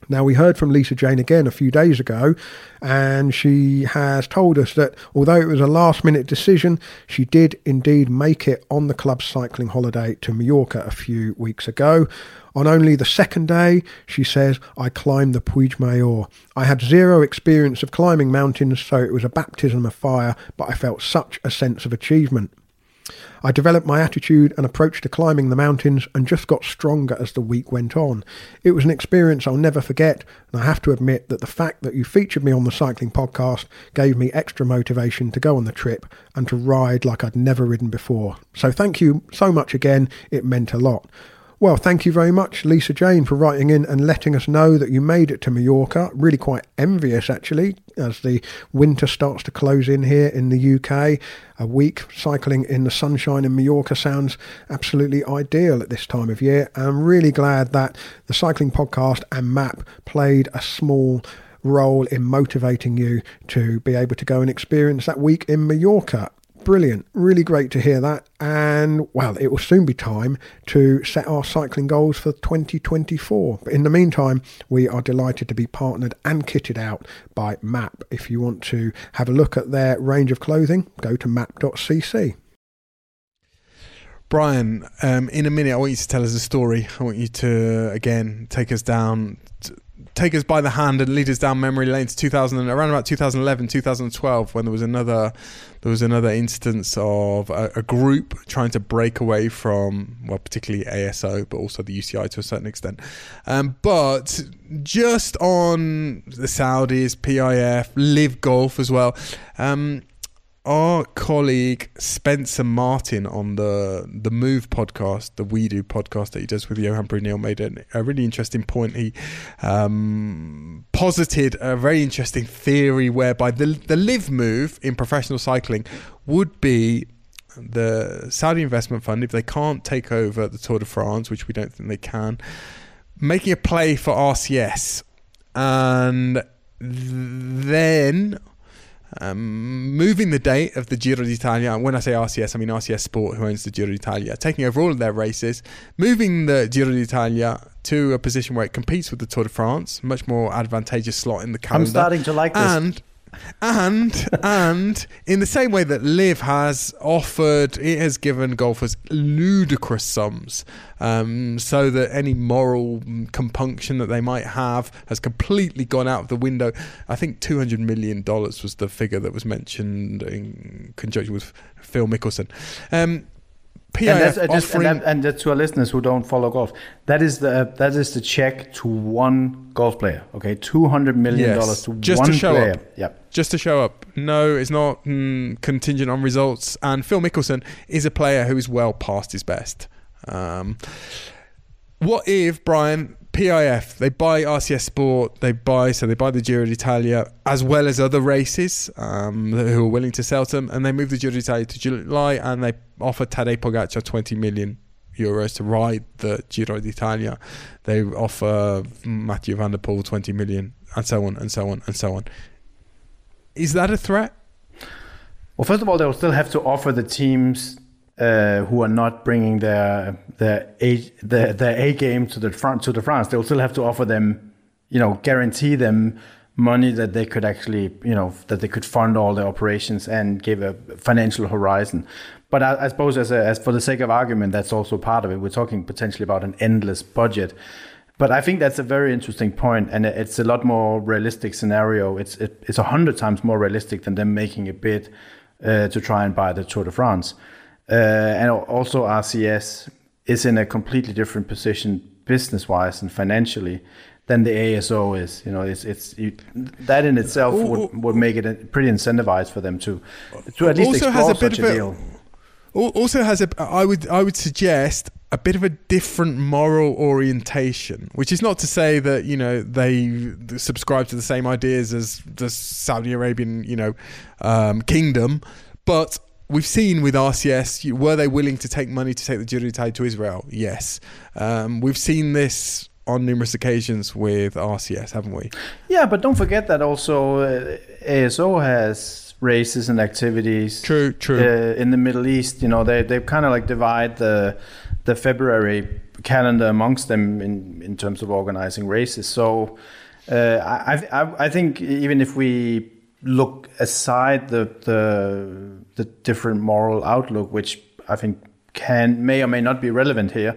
Now, we heard from Lisa Jane again a few days ago, and she has told us that although it was a last minute decision, she did indeed make it on the club's cycling holiday to Mallorca a few weeks ago. On only the second day, she says, I climbed the Puig Mayor. I had zero experience of climbing mountains, so it was a baptism of fire, but I felt such a sense of achievement. I developed my attitude and approach to climbing the mountains and just got stronger as the week went on. It was an experience I'll never forget, and I have to admit that the fact that you featured me on the cycling podcast gave me extra motivation to go on the trip and to ride like I'd never ridden before. So thank you so much again, it meant a lot. Well, thank you very much, Lisa Jane, for writing in and letting us know that you made it to Mallorca. Really quite envious, actually, as the winter starts to close in here in the UK. A week cycling in the sunshine in Mallorca sounds absolutely ideal at this time of year. I'm really glad that the Cycling Podcast and MAAP played a small role in motivating you to be able to go and experience that week in Mallorca brilliant. Really great to hear that. And well, it will soon be time to set our cycling goals for 2024. But in the meantime, we are delighted to be partnered and kitted out by MAAP. If you want to have a look at their range of clothing, go to maap.cc. Brian, um, in a minute, I want you to tell us a story. I want you to again take us down take us by the hand and lead us down memory lane to 2000 around about 2011 2012 when there was another there was another instance of a, a, group trying to break away from well particularly ASO but also the UCI to a certain extent. Um, but just on the Saudis PIF LIV golf as well um, our colleague Spencer Martin on the the Move podcast, the WEDU podcast that he does with Johan Bruyneel, made a, a really interesting point. He um, posited a very interesting theory whereby the the LIV move in professional cycling would be the Saudi investment fund if they can't take over the Tour de France, which we don't think they can, making a play for RCS and then um, moving the date of the Giro d'Italia, and when I say RCS, I mean RCS Sport, who owns the Giro d'Italia, taking over all of their races, moving the Giro d'Italia to a position where it competes with the Tour de France, much more advantageous slot in the calendar. I'm starting to like this. And and and in the same way that LIV has offered, it has given golfers ludicrous sums, um, so that any moral compunction that they might have has completely gone out of the window. I think two hundred million dollars was the figure that was mentioned in conjunction with Phil Mickelson. Um, PIF and that's uh, just and, offering- that, and that to our listeners who don't follow golf, that is the that is the check to one golf player. Okay, two hundred million dollars Yes, to just one to show player. up. Yep. Just to show up. No, it's not mm, contingent on results. And Phil Mickelson is a player who is well past his best. Um, what if Brian PIF they buy RCS Sport, they buy so they buy the Giro d'Italia as well as other races um, who are willing to sell to them, and they move the Giro d'Italia to July and they offer Tadej Pogacar 20 million euros to ride the Giro d'Italia. They offer Mathieu van der Poel 20 million, and so on and so on and so on. Is that a threat? Well, first of all, they will still have to offer the teams uh, who are not bringing their their A their, their A game to the front to the France. They will still have to offer them, you know, guarantee them money that they could actually, you know, that they could fund all their operations and give a financial horizon. But I, I suppose, as a, as for the sake of argument, that's also part of it. We're talking potentially about an endless budget. But I think that's a very interesting point, and it's a lot more realistic scenario. It's it, it's a hundred times more realistic than them making a bid uh, to try and buy the Tour de France. Uh, and also RCS is in a completely different position business-wise and financially than the ASO is. You know, it's it's you, that in itself Ooh, would, would make it pretty incentivized for them to to at least Also has explore a bit such of a a- deal. Also has a, I would, I would suggest a bit of a different moral orientation, which is not to say that you know they subscribe to the same ideas as the Saudi Arabian, you know, um, kingdom, but. We've seen with RCS, were they willing to take money to take the Giro to Israel? Yes. Um, we've seen this on numerous occasions with RCS, haven't we? Yeah, but don't forget that also uh, ASO has races and activities. True, true. Uh, in the Middle East, you know, they they kind of like divide the the February calendar amongst them in in terms of organizing races. So uh, I, I I think even if we look aside the the the different moral outlook, which I think can may or may not be relevant here.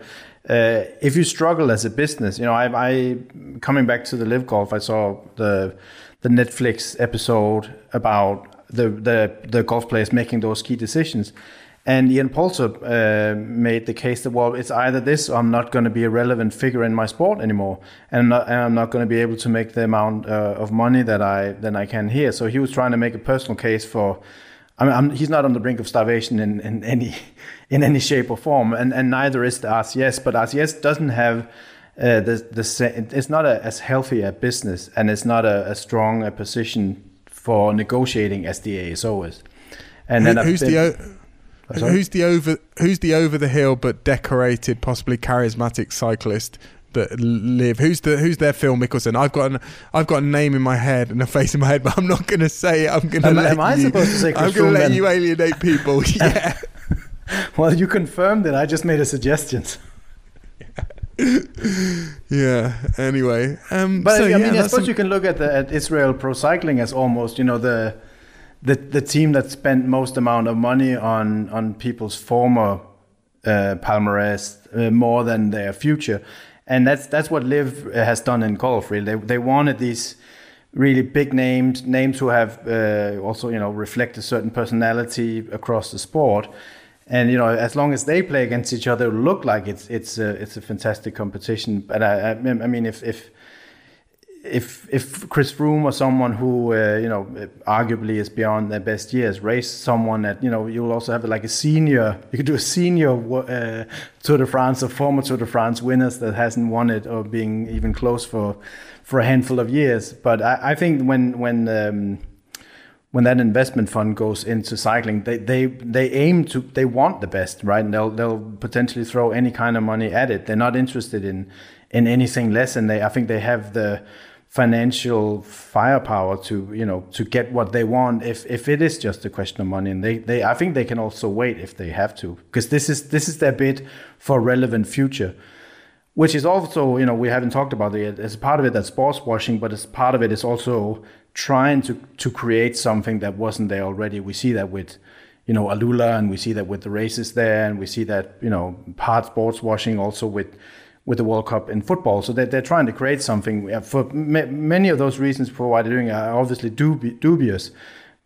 Uh, if you struggle as a business, you know, I, I coming back to the LIV golf, I saw the the Netflix episode about the the the golf players making those key decisions, and Ian Poulter uh, made the case that well, it's either this or I'm not going to be a relevant figure in my sport anymore, and I'm not, and I'm not going to be able to make the amount uh, of money that I that I can here. So he was trying to make a personal case for. I mean, I'm, he's not on the brink of starvation in, in any in any shape or form, and, and neither is the RCS. But RCS doesn't have uh, the the it's not a, as healthy a business, and it's not a, a strong a position for negotiating as the ASO is. And Who- then who's been- the o- oh, sorry? who's the over who's the over the hill but decorated, possibly charismatic cyclist that live? Who's the who's their Phil Mickelson? I've got an I've got a name in my head and a face in my head, but I'm not going to say it. I'm going to Am- let am I you. supposed to say I'm going to let you alienate people. yeah. well, you confirmed it. I just made a suggestion. Yeah. Anyway, um, But so, I yeah, mean, I suppose you can look at the, at Israel Pro Cycling as almost, you know, the the the team that spent most amount of money on on people's former uh, palmarès uh, more than their future, and that's that's what LIV has done in golf. Really, they they wanted these really big names, names who have uh, also you know reflect a certain personality across the sport. And you know, as long as they play against each other, look like it's it's a, it's a fantastic competition. But I, I, mean, if if if if Chris Froome or someone who uh, you know arguably is beyond their best years race someone that you know you'll also have like a senior you could do a senior uh, Tour de France or former Tour de France winners that hasn't won it or being even close for for a handful of years but I, I think when when um, when that investment fund goes into cycling, they, they they aim to they want the best, right? And they'll they'll potentially throw any kind of money at it. They're not interested in in anything less, and they I think they have the financial firepower to you know to get what they want if if it is just a question of money and they they I think they can also wait if they have to because this is this is their bid for relevant future which is also you know we haven't talked about it yet as part of it that's sports washing but as part of it is also trying to to create something that wasn't there already. We see that with you know AlUla, and we see that with the races there, and we see that you know part sports washing also with with the World Cup in football. So they're, they're trying to create something. For many of those reasons for why they're doing it are obviously dubi- dubious.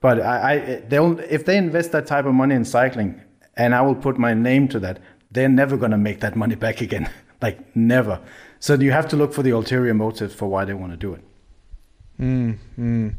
But I, I they'll, if they invest that type of money in cycling, and I will put my name to that, they're never going to make that money back again. like never. So you have to look for the ulterior motives for why they want to do it. Mm, mm.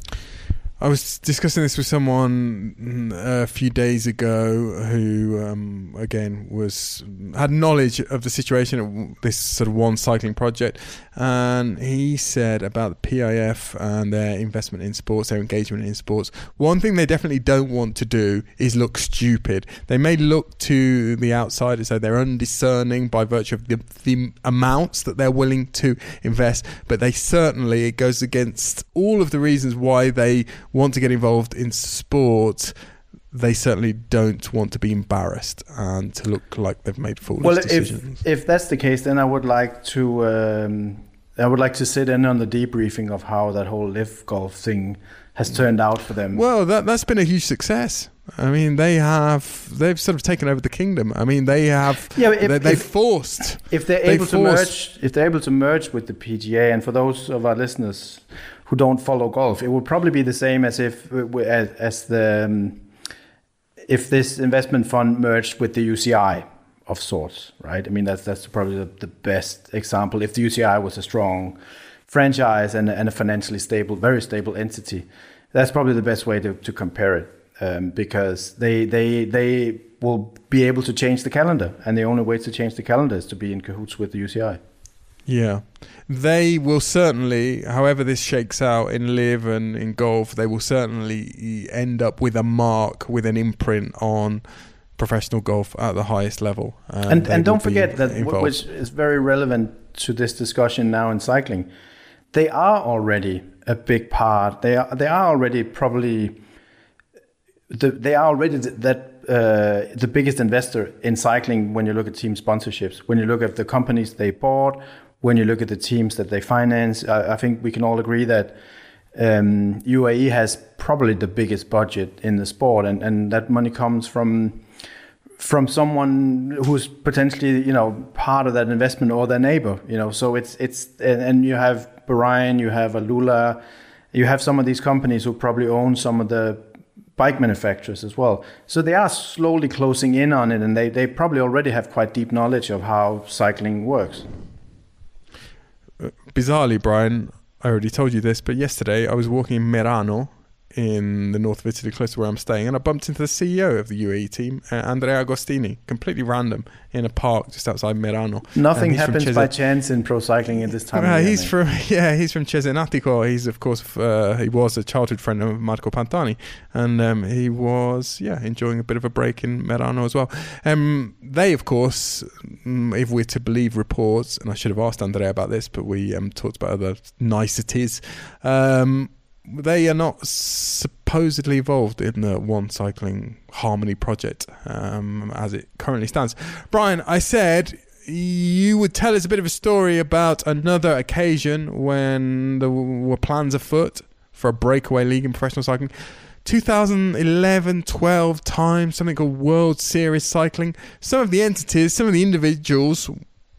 I was discussing this with someone mm, a few days ago who, um, again, was had knowledge of the situation of this sort of one cycling project, and he said about the PIF and their investment in sports, their engagement in sports. One thing they definitely don't want to do is look stupid. They may look to the outside as though they're undiscerning by virtue of the, the amounts that they're willing to invest, but they certainly it goes against all of the reasons why they want to get involved in sport, they certainly don't want to be embarrassed and to look like they've made foolish well, decisions. If, if that's the case, then I would like to um, I would like to sit in on the debriefing of how that whole LIV golf thing has turned out for them. Well, that that's been a huge success. I mean, they have they've sort of taken over the kingdom. I mean, they have yeah, if, they, they've if, forced if they're able to merge if they're able to merge with the PGA. And for those of our listeners who don't follow golf. It would probably be the same as if as, as the um, if this investment fund merged with the UCI of sorts, right? I mean that's that's probably the, the best example. If the UCI was a strong franchise and, and a financially stable, very stable entity, that's probably the best way to, to compare it um, because they they they will be able to change the calendar, and the only way to change the calendar is to be in cahoots with the UCI. Yeah. They will certainly, however this shakes out in LIV and in golf, they will certainly end up with a mark, with an imprint on professional golf at the highest level. And and, and don't forget that involved. which is very relevant to this discussion now in cycling. They are already a big part. They are they are already probably the, they are already that uh, the biggest investor in cycling when you look at team sponsorships. When you look at the companies they bought, when you look at the teams that they finance, I, I think we can all agree that um, UAE has probably the biggest budget in the sport, and, and that money comes from from someone who's potentially you know part of that investment or their neighbor. You know, so it's it's and, and you have Bahrain, you have AlUla, you have some of these companies who probably own some of the bike manufacturers as well. So they are slowly closing in on it, and they, they probably already have quite deep knowledge of how cycling works bizarrely, Brian, I already told you this, but yesterday I was walking in Merano in the north of Italy, close to where I'm staying, and I bumped into the CEO of the UAE team, uh, Andrea Agostini, completely random in a park just outside Merano. Nothing happens by chance in pro cycling at this time. Uh, he's from yeah, he's from Cesenatico. He's of course uh, he was a childhood friend of Marco Pantani, and um, he was yeah enjoying a bit of a break in Merano as well. Um, they of course, mm, if we're to believe reports, and I should have asked Andrea about this, but we um, talked about other niceties. Um, they are not supposedly involved in the One Cycling Harmony project um, as it currently stands. Brian, I said you would tell us a bit of a story about another occasion when there were plans afoot for a breakaway league in professional cycling. 2011 12 time, something called World Series Cycling. Some of the entities, some of the individuals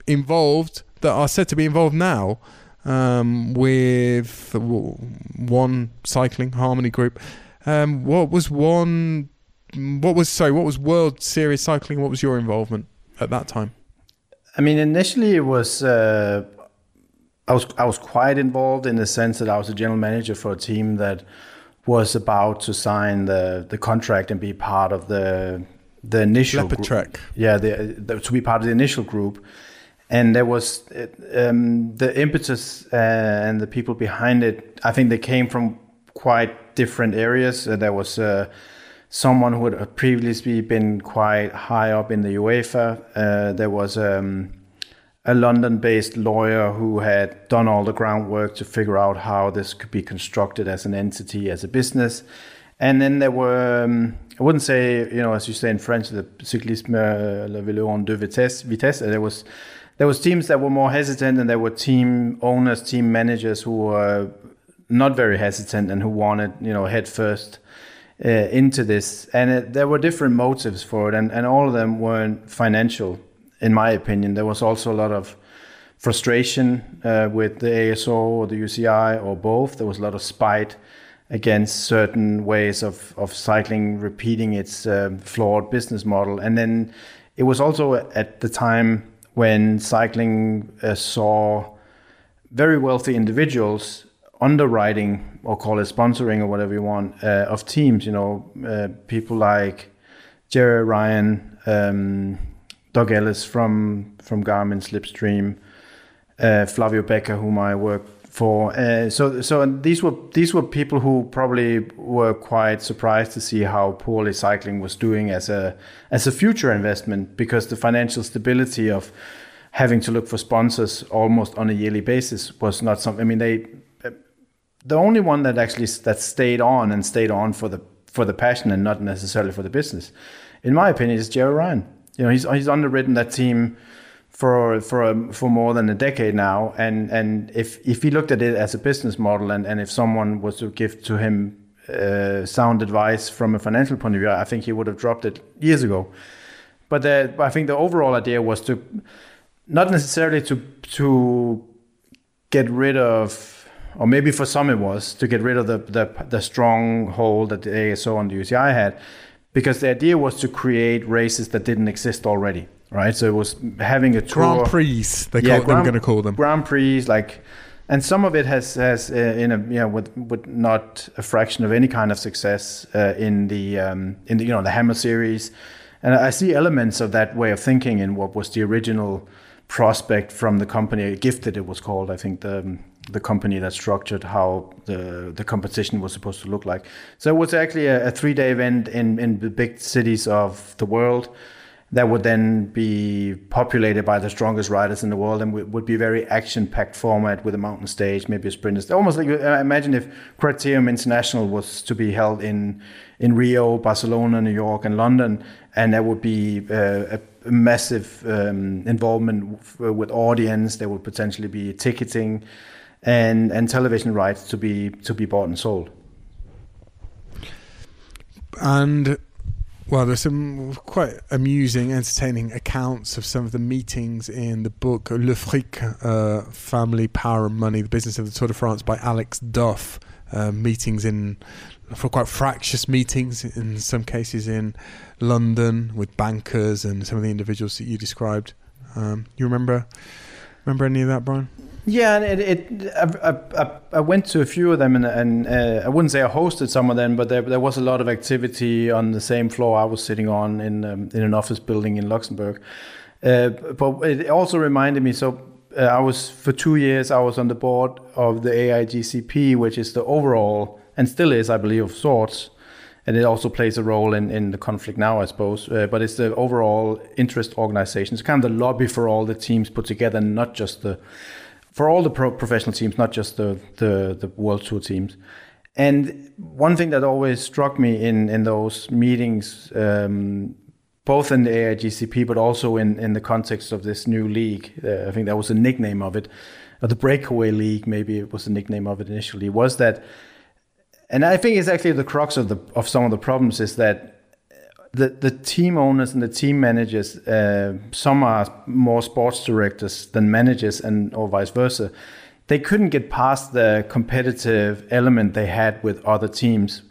involved that are said to be involved now um, with one cycling harmony group. Um, what was one? What was sorry? What was World Series Cycling? What was your involvement at that time? I mean, initially it was. Uh, I was I was quite involved in the sense that I was a general manager for a team that was about to sign the the contract and be part of the the initial Leopard Trek. Yeah, the, the, to be part of the initial group and there was um, the impetus uh, and the people behind it. I think they came from quite different areas. There was uh, someone who had previously been quite high up in the UEFA. Uh, there was um, a London-based lawyer who had done all the groundwork to figure out how this could be constructed as an entity, as a business. And then there were, um, I wouldn't say, you know, as you say in French, the cyclisme, le vélo en deux vitesses. vitesses. There was there was teams that were more hesitant, and there were team owners, team managers who were not very hesitant and who wanted, you know, head first uh, into this. And it, there were different motives for it, and, and all of them weren't financial, in my opinion. There was also a lot of frustration uh, with the ASO or the UCI or both. There was a lot of spite against certain ways of, of cycling repeating its um, flawed business model. And then it was also at the time when cycling uh, saw very wealthy individuals underwriting or call it sponsoring or whatever you want uh, of teams. You know, uh, people like Jerry Ryan, um, Doug Ellis from from Garmin Slipstream, uh, Flavio Becker, whom I work for. Uh, so so these were these were people who probably were quite surprised to see how poorly cycling was doing as a as a future investment because the financial stability of having to look for sponsors almost on a yearly basis was not something. I mean, they the only one that actually that stayed on and stayed on for the for the passion and not necessarily for the business, in my opinion, is Jerry Ryan. You know, he's he's underwritten that team for for a, for more than a decade now, and and if if he looked at it as a business model, and and if someone was to give to him uh, sound advice from a financial point of view, I think he would have dropped it years ago. But the, I think the overall idea was to not necessarily to to get rid of, or maybe for some it was to get rid of the the, the strong hold that the ASO and the UCI had, because the idea was to create races that didn't exist already right? So it was having a tour. Grand Prix, they, yeah, call, Grand, they were going to call them. Grand Prix, like, and some of it has has uh, in a you know with with not a fraction of any kind of success uh, in the um, in the you know the Hammer series, and I see elements of that way of thinking in what was the original prospect from the company Gifted it was called I think the the company that structured how the the competition was supposed to look like. So it was actually a, a three day event in in the big cities of the world that would then be populated by the strongest riders in the world and would be a very action-packed format with a mountain stage, maybe a sprinters. Almost like uh, imagine if Criterium International was to be held in in Rio, Barcelona, New York, and London, and there would be uh, a massive um, involvement with audience. There would potentially be ticketing and and television rights to be to be bought and sold. And well, there's some quite amusing, entertaining accounts of some of the meetings in the book Le Fric, uh, Family, Power and Money, The Business of the Tour de France by Alex Duff. Uh, meetings in, for quite fractious meetings, in some cases in London with bankers and some of the individuals that you described. Um, you remember remember any of that, Brian? Yeah, and it, it I, I, I, went to a few of them, and, and uh, I wouldn't say I hosted some of them, but there, there was a lot of activity on the same floor I was sitting on in um, in an office building in Luxembourg. Uh, but it also reminded me. So uh, I was for two years I was on the board of the AIGCP, which is the overall and still is, I believe, of sorts. And it also plays a role in, in the conflict now, I suppose. Uh, but it's the overall interest organization. It's kind of the lobby for all the teams put together, not just the for all the pro- professional teams, not just the, the, the World Tour teams. And one thing that always struck me in, in those meetings, um, both in the AIGCP, but also in, in the context of this new league, uh, I think that was the nickname of it, or the Breakaway League, maybe it was the nickname of it initially, was that, and I think it's actually the crux of the of some of the problems is that the, the team owners and the team managers, uh, some are more sports directors than managers, and or vice versa. They couldn't get past the competitive element they had with other teams,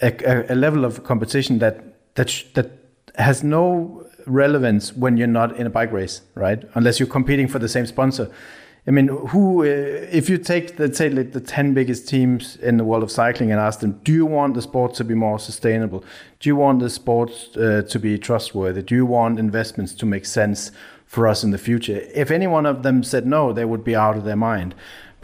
a, a, a level of competition that that sh- that has no relevance when you're not in a bike race, right? Unless you're competing for the same sponsor. I mean, who, uh, if you take, let's say, like the 10 biggest teams in the world of cycling and ask them, do you want the sport to be more sustainable? Do you want the sport uh, to be trustworthy? Do you want investments to make sense for us in the future? If any one of them said no, they would be out of their mind.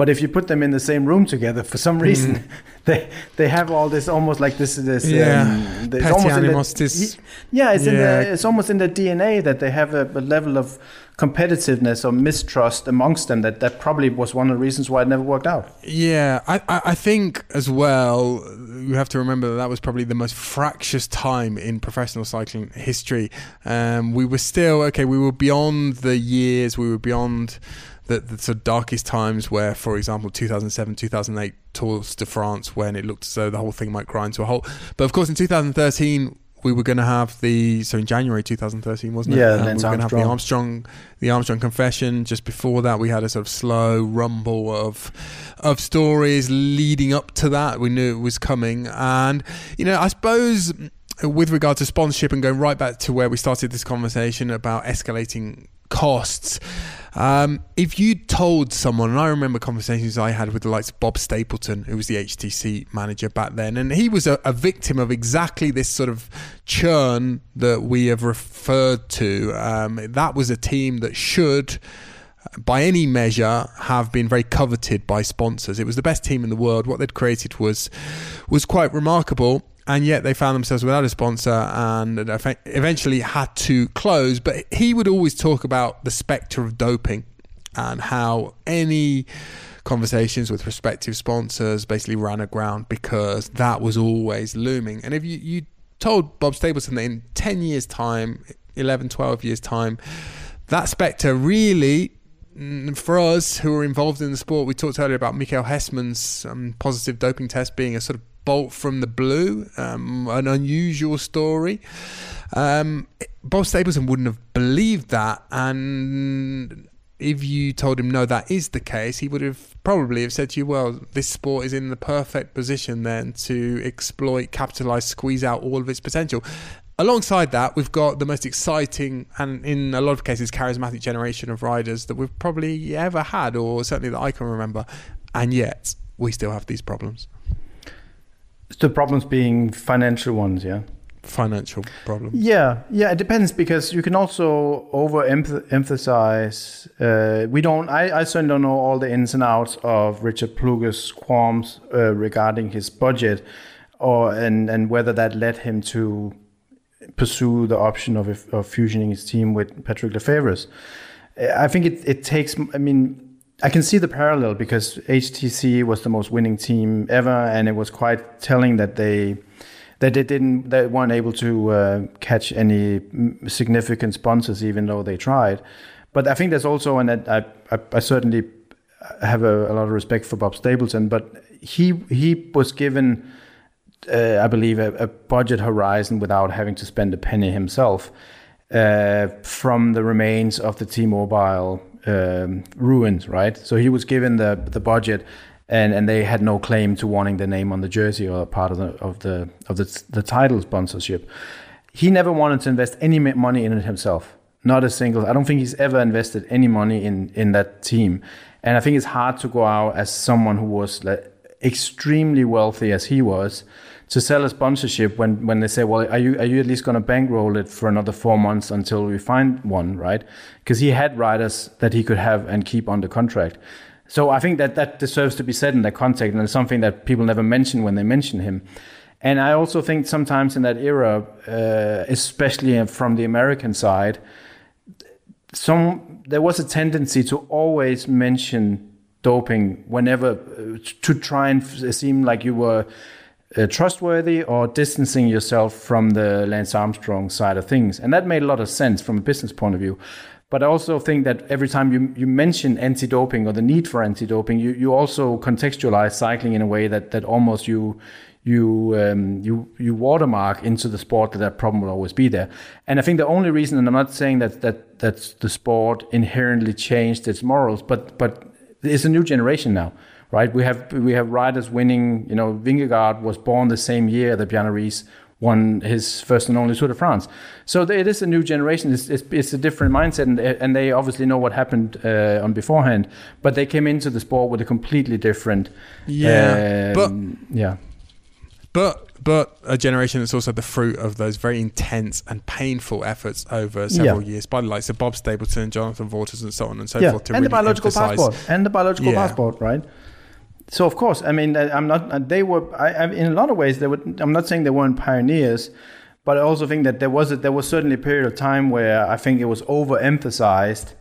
But if you put them in the same room together, for some reason, mm. they they have all this almost like this this yeah um, it's almost animosity. yeah, it's yeah. in the, it's almost in the DNA that they have a, a, level of competitiveness or mistrust amongst them that that probably was one of the reasons why it never worked out. Yeah, I I, think as well you have to remember that that was probably the most fractious time in professional cycling history. Um, we were still okay. We were beyond the years. We were beyond the, the sort of darkest times where, for example, 2007, 2008 Tours de France, when it looked as though the whole thing might grind to a halt. But of course, in 2013, we were going to have the so in January 2013 wasn't it? Yeah, Um, we were going to have the Armstrong. Armstrong the Armstrong confession. Just before that, we had a sort of slow rumble of of stories leading up to that. We knew it was coming, and you know, I suppose with regard to sponsorship and going right back to where we started this conversation about escalating costs. Um, if you told someone, and I remember conversations I had with the likes of Bob Stapleton, who was the HTC manager back then, and he was a, a victim of exactly this sort of churn that we have referred to. Um, that was a team that should, by any measure, have been very coveted by sponsors. It was the best team in the world. What they'd created was was quite remarkable and yet they found themselves without a sponsor and eventually had to close. But he would always talk about the spectre of doping and how any conversations with prospective sponsors basically ran aground because that was always looming. And if you, you told Bob Stapleton that in 10 years' time, 11, 12 years' time, that spectre really mm, for us who are involved in the sport, we talked earlier about Michel Hessmann's um, positive doping test being a sort of bolt from the blue, um, an unusual story. Um, Bob Stapleton wouldn't have believed that, and if you told him no, that is the case, he would have probably have said to you, "Well, this sport is in the perfect position then to exploit, capitalize, squeeze out all of its potential." Alongside that, we've got the most exciting and, in a lot of cases, charismatic generation of riders that we've probably ever had, or certainly that I can remember, and yet we still have these problems, The problems being financial ones, yeah. financial problems. Yeah, yeah, it depends because you can also overemphasize. Uh, we don't. I, I certainly don't know all the ins and outs of Richard Plugge's qualms uh, regarding his budget, or and and whether that led him to pursue the option of of fusioning his team with Patrick Lefevre's. I think it it takes. I mean. I can see the parallel because HTC was the most winning team ever, and it was quite telling that they that they didn't they weren't able to uh, catch any significant sponsors even though they tried. But i think there's also and i i, I certainly have a, a lot of respect for bob stapleton but he he was given uh, i believe a, a budget horizon without having to spend a penny himself uh, from the remains of the t-mobile um, ruins right so he was given the the budget and and they had no claim to wanting the name on the jersey or part of the of the of the the title sponsorship. He never wanted to invest any money in it himself. Not a single. I don't think he's ever invested any money in in that team. And I think it's hard to go out as someone who was like, extremely wealthy as he was to sell a sponsorship when when they say, well, are you are you at least going to bankroll it for another four months until we find one, right? Because he had riders that he could have and keep under contract. So I think that that deserves to be said in that context, and it's something that people never mention when they mention him. And I also think sometimes in that era, uh, especially from the American side, some there was a tendency to always mention doping whenever uh, to try and seem like you were uh, trustworthy or distancing yourself from the Lance Armstrong side of things, and that made a lot of sense from a business point of view. But I also think that every time you, you mention anti-doping or the need for anti-doping, you, you also contextualize cycling in a way that, that almost you you um, you you watermark into the sport that that problem will always be there. And I think the only reason, and I'm not saying that that that's the sport inherently changed its morals, but but it's a new generation now, right? We have we have riders winning. You know, Vingegaard was born the same year that Bjarne won his first and only Tour de France. So it is a new generation. It's, it's, it's a different mindset, and, and, they obviously know what happened uh, on beforehand. But they came into the sport with a completely different. Yeah, um, but yeah, but but a generation that's also the fruit of those very intense and painful efforts over several Yeah. years by the likes of Bob Stapleton, Jonathan Vaughters, and so on and so yeah, forth. To and the biological emphasize- passport, and the biological Yeah. passport, right? So of course, I mean, I'm not. They were, I, I, in a lot of ways, they were. I'm not saying they weren't pioneers, but I also think that there was a, there was certainly a period of time where I think it was overemphasized.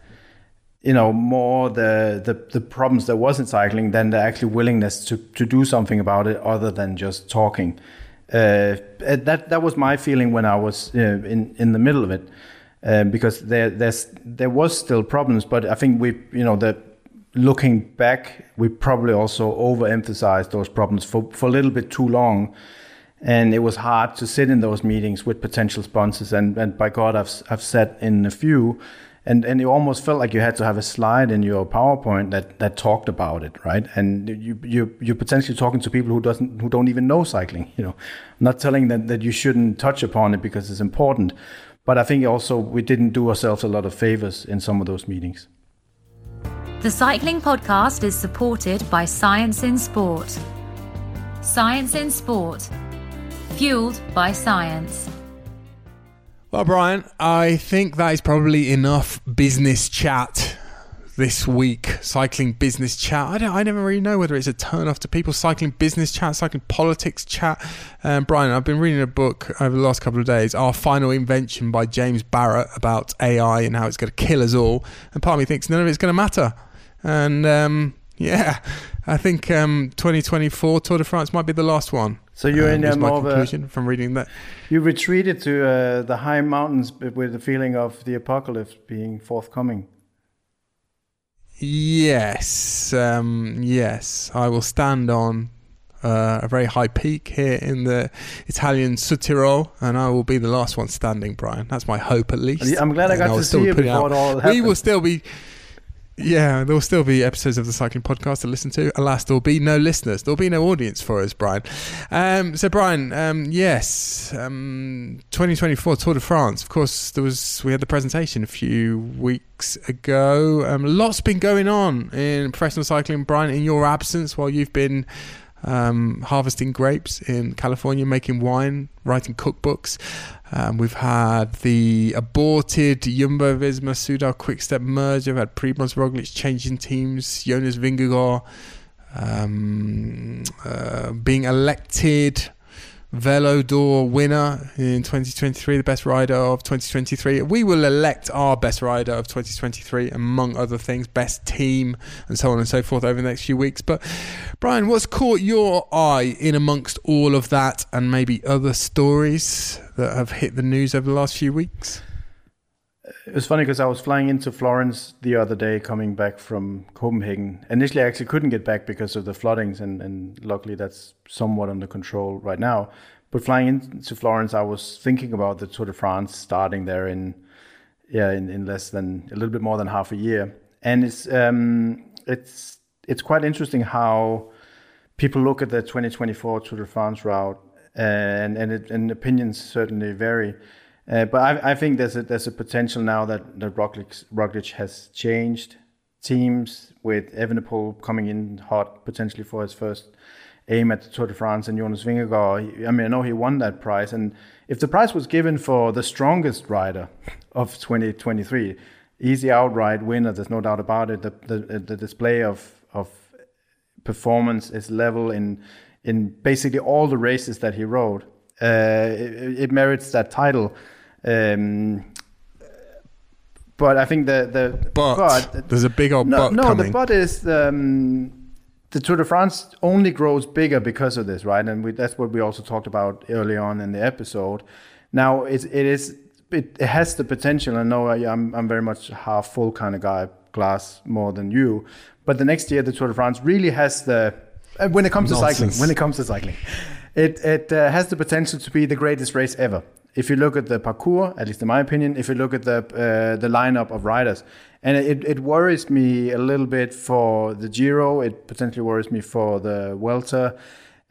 You know, more the, the the problems there was in cycling than the actual willingness to to do something about it, other than just talking. Uh, that that was my feeling when I was uh, in in the middle of it, uh, because there there's there was still problems, but I think we you know the looking back, we probably also overemphasized those problems for, for a little bit too long. And it was hard to sit in those meetings with potential sponsors. And, and by God, I've, I've sat in a few. And, and it almost felt like you had to have a slide in your PowerPoint that, that talked about it, right? And you, you, you're potentially talking to people who, doesn't, who don't even know cycling. You know, not telling them that you shouldn't touch upon it because it's important. But I think also we didn't do ourselves a lot of favors in some of those meetings. The Cycling Podcast is supported by Science in Sport. Science in Sport, fueled by science. Well, Brian, I think that is probably enough business chat this week. Cycling business chat. I don't. I never really know whether it's a turn off to people. Cycling business chat, cycling politics chat. Um, Brian, I've been reading a book over the last couple of days, Our Final Invention by James Barrat about AI and how it's going to kill us all. And part of me thinks none of it's going to matter. And um, yeah, I think um, 2024 Tour de France might be the last one. So you're um, in a my more of a- conclusion from reading that. You retreated to uh, the high mountains with the feeling of the apocalypse being forthcoming. Yes, um, yes, I will stand on uh, a very high peak here in the Italian Südtirol, and I will be the last one standing, Brian. That's my hope, at least. I'm glad I got to see putting before it all We will still be. Yeah, there will still be episodes of the cycling podcast to listen to. Alas, there will be no listeners. There will be no audience for us, Brian. Um, so, Brian, um, yes, um, 2024 Tour de France. Of course, there was we had the presentation a few weeks ago. Um, lots been going on in professional cycling, Brian. In your absence, while you've been um, harvesting grapes in California, making wine, writing cookbooks. Um, we've had the aborted Jumbo Visma Soudal Quickstep merger. We've had Primoz Roglic changing teams, Jonas Vingegaard um, uh, being elected Velo d'Or winner in 2023, the best rider of 2023. We will elect our best rider of 2023, among other things, best team, and so on and so forth over the next few weeks. But, Brian, what's caught your eye in amongst all of that and maybe other stories that have hit the news over the last few weeks? It was funny because I was flying into Florence the other day, coming back from Copenhagen. Initially, I actually couldn't get back because of the floodings, and, and luckily that's somewhat under control right now. But flying into Florence, I was thinking about the Tour de France starting there in yeah in, in less than a little bit more than half a year, and it's um, it's it's quite interesting how people look at the 2024 Tour de France route, and and, it, and opinions certainly vary. Uh, but I, I think there's a there's a potential now that that Roglic, Roglic has changed teams with Evenepoel coming in hot potentially for his first aim at the Tour de France and Jonas Vingegaard. I mean, I know he won that prize, and if the prize was given for the strongest rider of 2023, easy outright winner, there's no doubt about it. The the, the display of of performance is level in in basically all the races that he rode. Uh, it, it merits that title. Um, but I think the the But, there's a big old no, but no, coming. the but is um, the Tour de France only grows bigger because of this, right? And we, that's what we also talked about early on in the episode. Now it's, it is it, it has the potential. I know I, I'm I'm very much half full kind of guy, glass more than you. But the next year, the Tour de France really has the uh, when it comes to cycling. When it comes to cycling, it it uh, has the potential to be the greatest race ever. If you look at the parcours, at least in my opinion, if you look at the uh, the lineup of riders, and it, it worries me a little bit for the Giro. It potentially worries me for the Vuelta.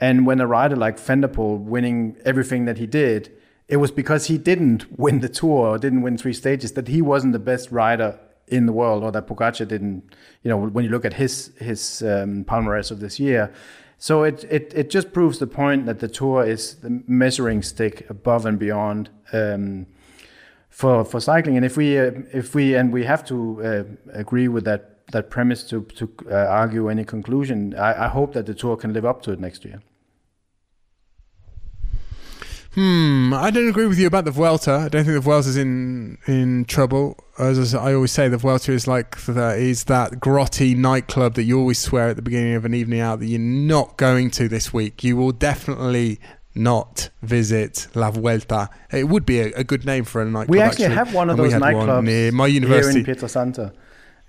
And when a rider like Van der Poel winning everything that he did, it was because he didn't win the tour or didn't win three stages. That he wasn't the best rider in the world, or that Pogacar didn't. You know, when you look at his his um, palmarès of this year, so it, it it just proves the point that the tour is the measuring stick above and beyond um, for for cycling. And if we uh, if we and we have to uh, agree with that that premise to to uh, argue any conclusion, I, I hope that the tour can live up to it next year. Hmm, I don't agree with you about the Vuelta. I don't think the Vuelta is in in trouble. As I always say, the Vuelta is like the, is that grotty nightclub that you always swear at the beginning of an evening out that you're not going to this week. You will definitely not visit La Vuelta. It would be a, a good name for a nightclub. We actually, have one of and those nightclubs near my university here in Pietrasanta.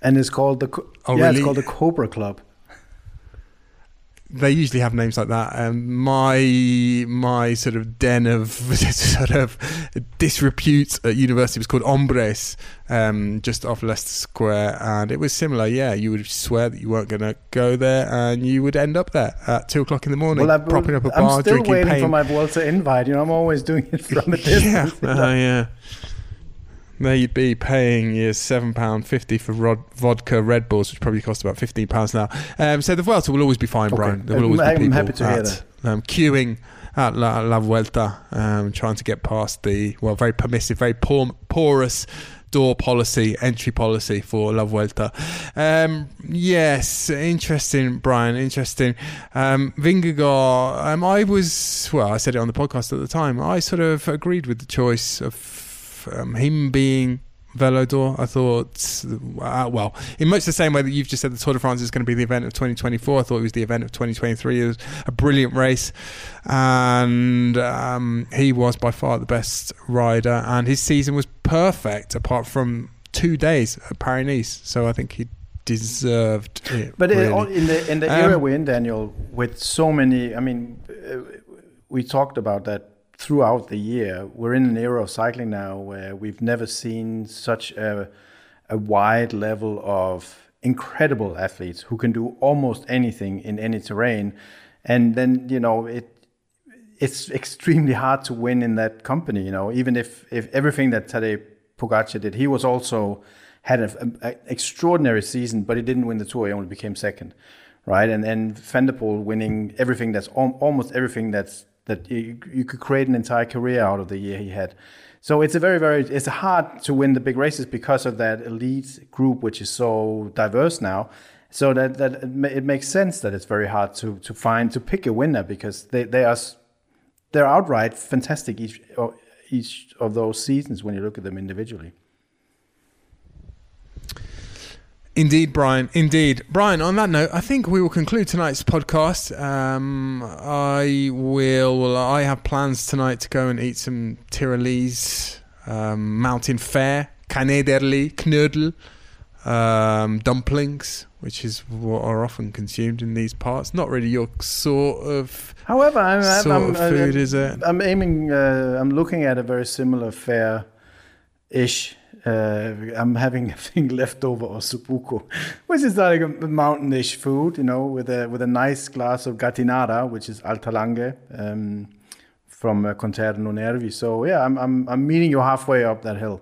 and it's called the Oh, yeah, really? it's called the Cobra Club. They usually have names like that. Um, my my sort of den of sort of disrepute at university was called Hombres, um, just off Leicester Square, and it was similar. Yeah, you would swear that you weren't going to go there, and you would end up there at two o'clock in the morning, Well, I, propping up a I'm bar, still waiting for my Vuelta invite. You know, I'm always doing it from a yeah, distance. uh, yeah. There you'd be paying your seven pound fifty for rod, vodka Red Bulls, which probably cost about fifteen pounds now. Um, so the Vuelta will always be fine, Okay. Brian. There will always I'm be people happy to hear at, um, queuing at La, La Vuelta, um, trying to get past the well, very permissive, very por- porous door policy, entry policy for La Vuelta. Um, yes, interesting, Brian. Interesting. Um, Vingegaard. Um, I was well. I said it on the podcast at the time. I sort of agreed with the choice of um, him being Velo d'Or. I thought, uh, well, in much the same way that you've just said the Tour de France is going to be the event of 2024, I thought it was the event of 2023. It was a brilliant race, and um, he was by far the best rider, and his season was perfect apart from two days at Paris Nice. So I think he deserved it. But really. in, the in the Um, era we're in, Daniel, with so many, I mean, uh, we talked about that throughout the year. We're in an era of cycling now where we've never seen such a a wide level of incredible athletes who can do almost anything in any terrain, and then you know it. It's extremely hard to win in that company, you know. Even if if everything that Tadej Pogacar did, he was also had an extraordinary season, but he didn't win the tour. He only became second, right? And and Van der Poel winning everything that's al- almost everything that's that you, you could create an entire career out of the year he had. So it's a very very it's hard to win the big races because of that elite group, which is so diverse now. So that that it, ma- it makes sense that it's very hard to to find to pick a winner because they they are they're outright fantastic each each of those seasons when you look at them individually. Indeed, Brian. Indeed, Brian. On that note, I think we will conclude tonight's podcast. Um, I will. Well, I have plans tonight to go and eat some Tyrolese um, mountain fare, Canederli, Knödel, um, dumplings, which is what are often consumed in these parts. Not really your sort of However, I'm, I'm, sort I'm, of food, I'm, is it? I'm aiming. Uh, I'm looking at a very similar fare, ish. Uh, I'm having a thing leftover ossobuco, which is like a mountainish food, you know, with a with a nice glass of gattinara, which is alta lange um, from uh, Conterno Nervi. So yeah, I'm I'm I'm meeting you halfway up that hill.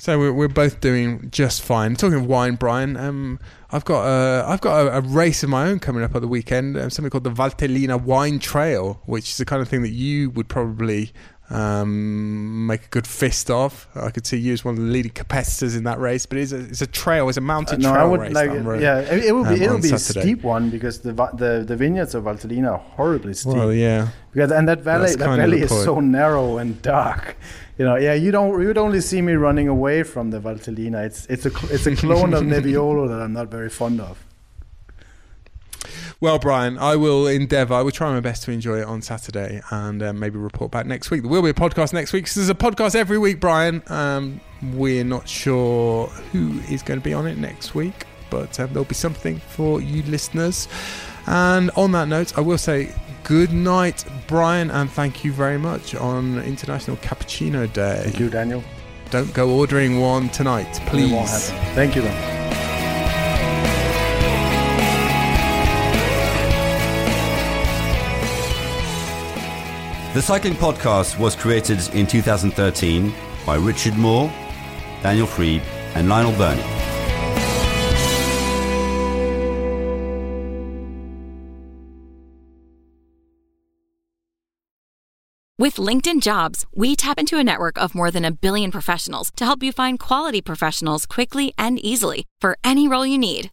So we're, we're both doing just fine. Talking of wine, Brian, um, I've got a, I've got a, a race of my own coming up at the weekend. Um, something called the Valtellina Wine Trail, which is the kind of thing that you would probably um, make a good fist of. I could see you as one of the leading competitors in that race. But it's a, it's a trail, it's a mountain no, trail I would race. like. Yeah, it, it will be um, it'll be a steep one because the the the vineyards of Valtellina are horribly steep. Well, yeah. Because and that valley, That's that valley is so narrow and dark. You know, yeah, you don't you would only see me running away from the Valtellina. It's it's a it's a clone of Nebbiolo that I'm not very fond of. Well, Brian, I will endeavour. I will try my best to enjoy it on Saturday and um, maybe report back next week. There will be a podcast next week. there's a podcast every week, Brian. Um, we're not sure who is going to be on it next week, but um, there'll be something for you listeners. And on that note, I will say good night, Brian, and thank you very much on International Cappuccino Day. Thank you, Daniel. Don't go ordering one tonight, please. Thank you, then. The Cycling Podcast was created in 2013 by Richard Moore, Daniel Friebe, and Lionel Birnie. With LinkedIn Jobs, we tap into a network of more than a billion professionals to help you find quality professionals quickly and easily for any role you need.